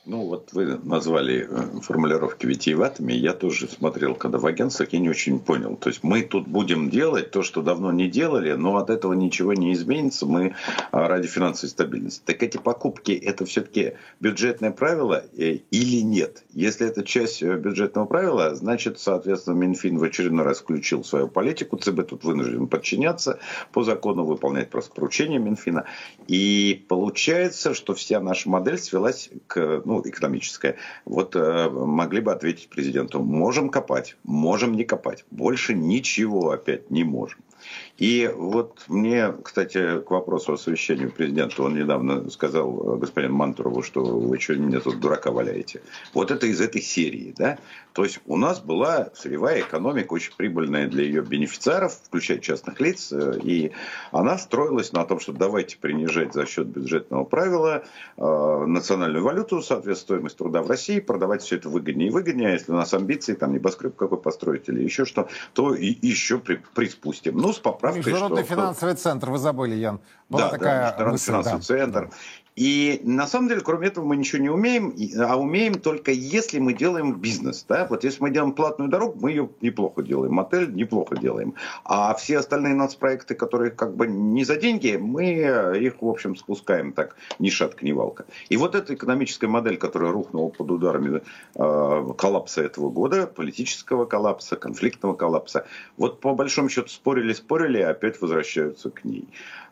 Speaker 13: Ну, вот вы назвали э, формулировки витиеватыми. Я тоже смотрел, когда в агентствах, я не очень понял. То есть мы тут будем делать то, что давно не делали, но от этого ничего не изменится. Мы а, ради финансовой стабильности. Так эти покупки, это все-таки бюджетное правило э, или нет? Если это часть э, бюджетного правила, значит, соответственно, Минфин в очередной раз включил свою политику. ЦБ тут вынужден подчиняться по закону, выполнять просто поручения Минфина. И получается, что вся наша модель свелась к ну, экономическая, вот э, могли бы ответить президенту, можем копать, можем не копать, больше ничего опять не можем. И вот мне, кстати, к вопросу о совещании президента, он недавно сказал э, господин Мантурову, что вы что меня тут дурака валяете. Вот это из этой серии, да? То есть у нас была сырьевая экономика очень прибыльная для ее бенефициаров, включая частных лиц, э, и она строилась на том, что давайте принижать за счет бюджетного правила э, национальную валюту, соответственно, стоимость труда в России, продавать все это выгоднее и выгоднее. А если у нас амбиции, там небоскреб какой построить или еще что, то и еще при, приспустим. Ну, с поправкой,
Speaker 1: Международный
Speaker 13: что...
Speaker 1: финансовый центр, вы забыли, Ян. Была
Speaker 13: да,
Speaker 1: такая
Speaker 13: да, Международный
Speaker 1: мысль,
Speaker 13: финансовый
Speaker 1: да.
Speaker 13: центр. И на самом деле, кроме этого, мы ничего не умеем, а умеем только если мы делаем бизнес. Да? Вот если мы делаем платную дорогу, мы ее неплохо делаем, мотель неплохо делаем. А все остальные нацпроекты, которые как бы не за деньги, мы их, в общем, спускаем так, ни шатка, ни валка. И вот эта экономическая модель, которая рухнула под ударами э, коллапса этого года, политического коллапса, конфликтного коллапса, вот по большому счету спорили-спорили, и опять возвращаются к ней.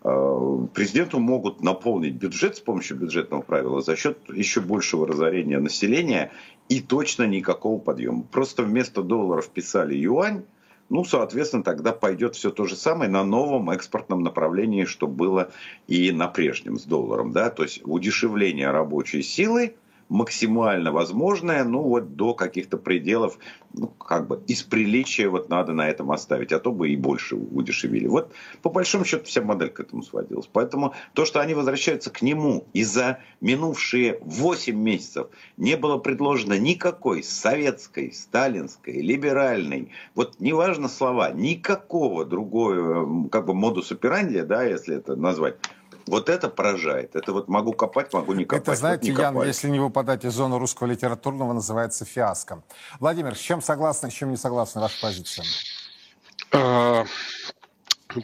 Speaker 13: Э, Президенту могут наполнить бюджет с помощью бюджетного правила за счет еще большего разорения населения и точно никакого подъема. Просто вместо долларов писали юань, ну, соответственно, тогда пойдет все то же самое на новом экспортном направлении, что было и на прежнем с долларом. Да? То есть удешевление рабочей силы максимально возможное, ну вот до каких-то пределов, ну как бы из приличия вот надо на этом оставить, а то бы и больше удешевили. Вот по большому счету вся модель к этому сводилась. Поэтому то, что они возвращаются к нему и за минувшие 8 месяцев не было предложено никакой советской, сталинской, либеральной, вот неважно слова, никакого другого как бы модус операнди, да, если это назвать, вот это поражает. Это вот могу копать, могу не копать.
Speaker 1: Это,
Speaker 13: Вот
Speaker 1: знаете,
Speaker 13: не
Speaker 1: Ян,
Speaker 13: копали.
Speaker 1: если не выпадать из зоны русского литературного, называется фиаско. Владимир, с чем согласны, с чем не согласны ваша позиция?
Speaker 14: А,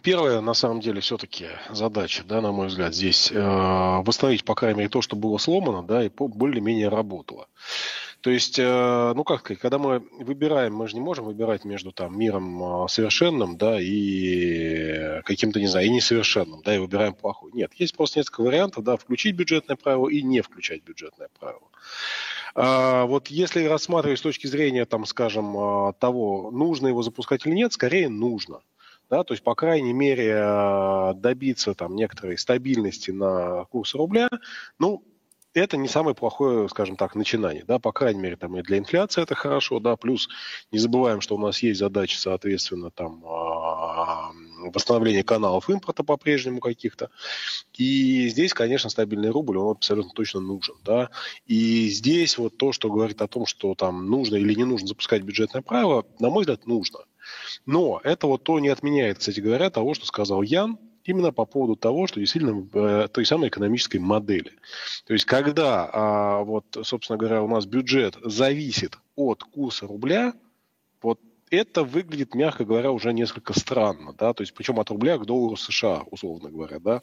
Speaker 14: Первая, на самом деле, все-таки задача, да, на мой взгляд, здесь э, восстановить, по крайней мере, то, что было сломано, да, и более-менее работало. То есть, э, ну как сказать, когда мы выбираем, мы же не можем выбирать между там миром э, совершенным, да, и каким-то, не знаю, и несовершенным, да, и выбираем плохой. Нет, есть просто несколько вариантов, да, включить бюджетное правило и не включать бюджетное правило. А, вот если рассматривать с точки зрения, там, скажем, а, того, нужно его запускать или нет, скорее нужно. Да, то есть, по крайней мере, а, добиться там некоторой стабильности на курсе рубля, ну, это не самое плохое, скажем так, начинание, да, по крайней мере, там и для инфляции это хорошо, да, плюс не забываем, что у нас есть задачи, соответственно, там а, восстановление каналов импорта по-прежнему каких-то, и здесь, конечно, стабильный рубль, он абсолютно точно нужен, да, и здесь вот то, что говорит о том, что там нужно или не нужно запускать бюджетное правило, на мой взгляд, нужно. Но это вот то не отменяет, кстати говоря, того, что сказал Ян, именно по поводу того, что действительно э, той самой экономической модели. То есть, когда, а, вот, собственно говоря, у нас бюджет зависит от курса рубля, вот это выглядит, мягко говоря, уже несколько странно, да, то есть, причем от рубля к доллару США, условно говоря, да.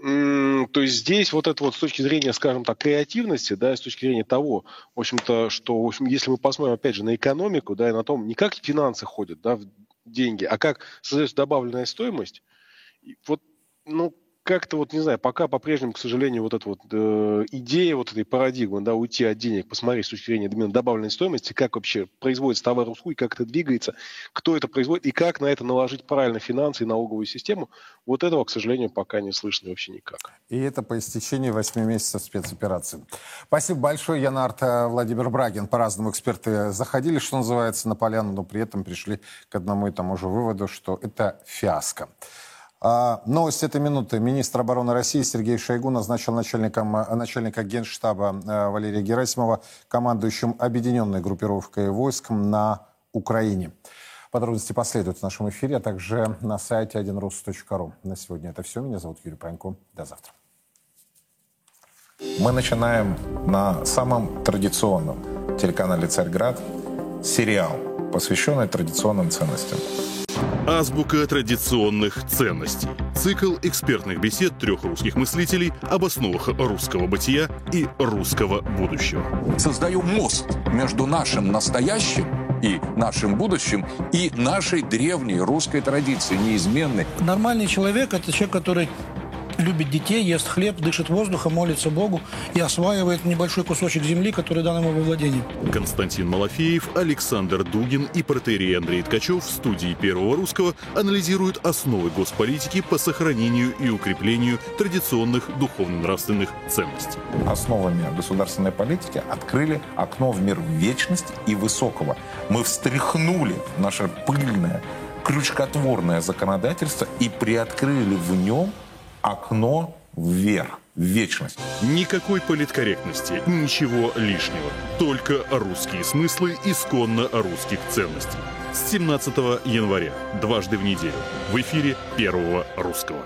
Speaker 14: То есть здесь вот это вот с точки зрения, скажем так, креативности, да, с точки зрения того, в общем-то, что, в общем, если мы посмотрим, опять же, на экономику, да, и на том, не как финансы ходят, да, в деньги, а как создается добавленная стоимость, вот, ну, как-то вот, не знаю, пока по-прежнему, к сожалению, вот эта вот э, идея вот этой парадигмы, да, уйти от денег, посмотреть с точки зрения добавленной стоимости, как вообще производится товар услуги, как это двигается, кто это производит и как на это наложить правильно финансы и налоговую систему, вот этого, к сожалению, пока не слышно вообще никак.
Speaker 1: И это по истечении 8 месяцев спецоперации. Спасибо большое, Янарт э, Владимир Брагин. По-разному эксперты заходили, что называется, на поляну, но при этом пришли к одному и тому же выводу, что это фиаско. А, новость этой минуты. Министр обороны России Сергей Шойгу назначил начальником, начальника генштаба э, Валерия Герасимова командующим объединенной группировкой войск на Украине. Подробности последуют в нашем эфире, а также на сайте 1rus.ru. На сегодня это все. Меня зовут Юрий Пронько. До завтра.
Speaker 15: Мы начинаем на самом традиционном телеканале «Царьград» сериал, посвященный традиционным ценностям.
Speaker 16: Азбука традиционных ценностей. Цикл экспертных бесед трех русских мыслителей об основах русского бытия и русского будущего.
Speaker 17: Создаю мост между нашим настоящим и нашим будущим, и нашей древней русской традицией, неизменной.
Speaker 18: Нормальный человек – это человек, который любит детей, ест хлеб, дышит воздухом, молится Богу и осваивает небольшой кусочек земли, который дан ему во владение.
Speaker 16: Константин Малафеев, Александр Дугин и протерей Андрей Ткачев в студии Первого Русского анализируют основы госполитики по сохранению и укреплению традиционных духовно-нравственных ценностей.
Speaker 15: Основами государственной политики открыли окно в мир вечности и высокого. Мы встряхнули наше пыльное крючкотворное законодательство и приоткрыли в нем окно вверх, в вечность.
Speaker 16: Никакой политкорректности, ничего лишнего. Только русские смыслы исконно русских ценностей. С 17 января, дважды в неделю, в эфире Первого Русского.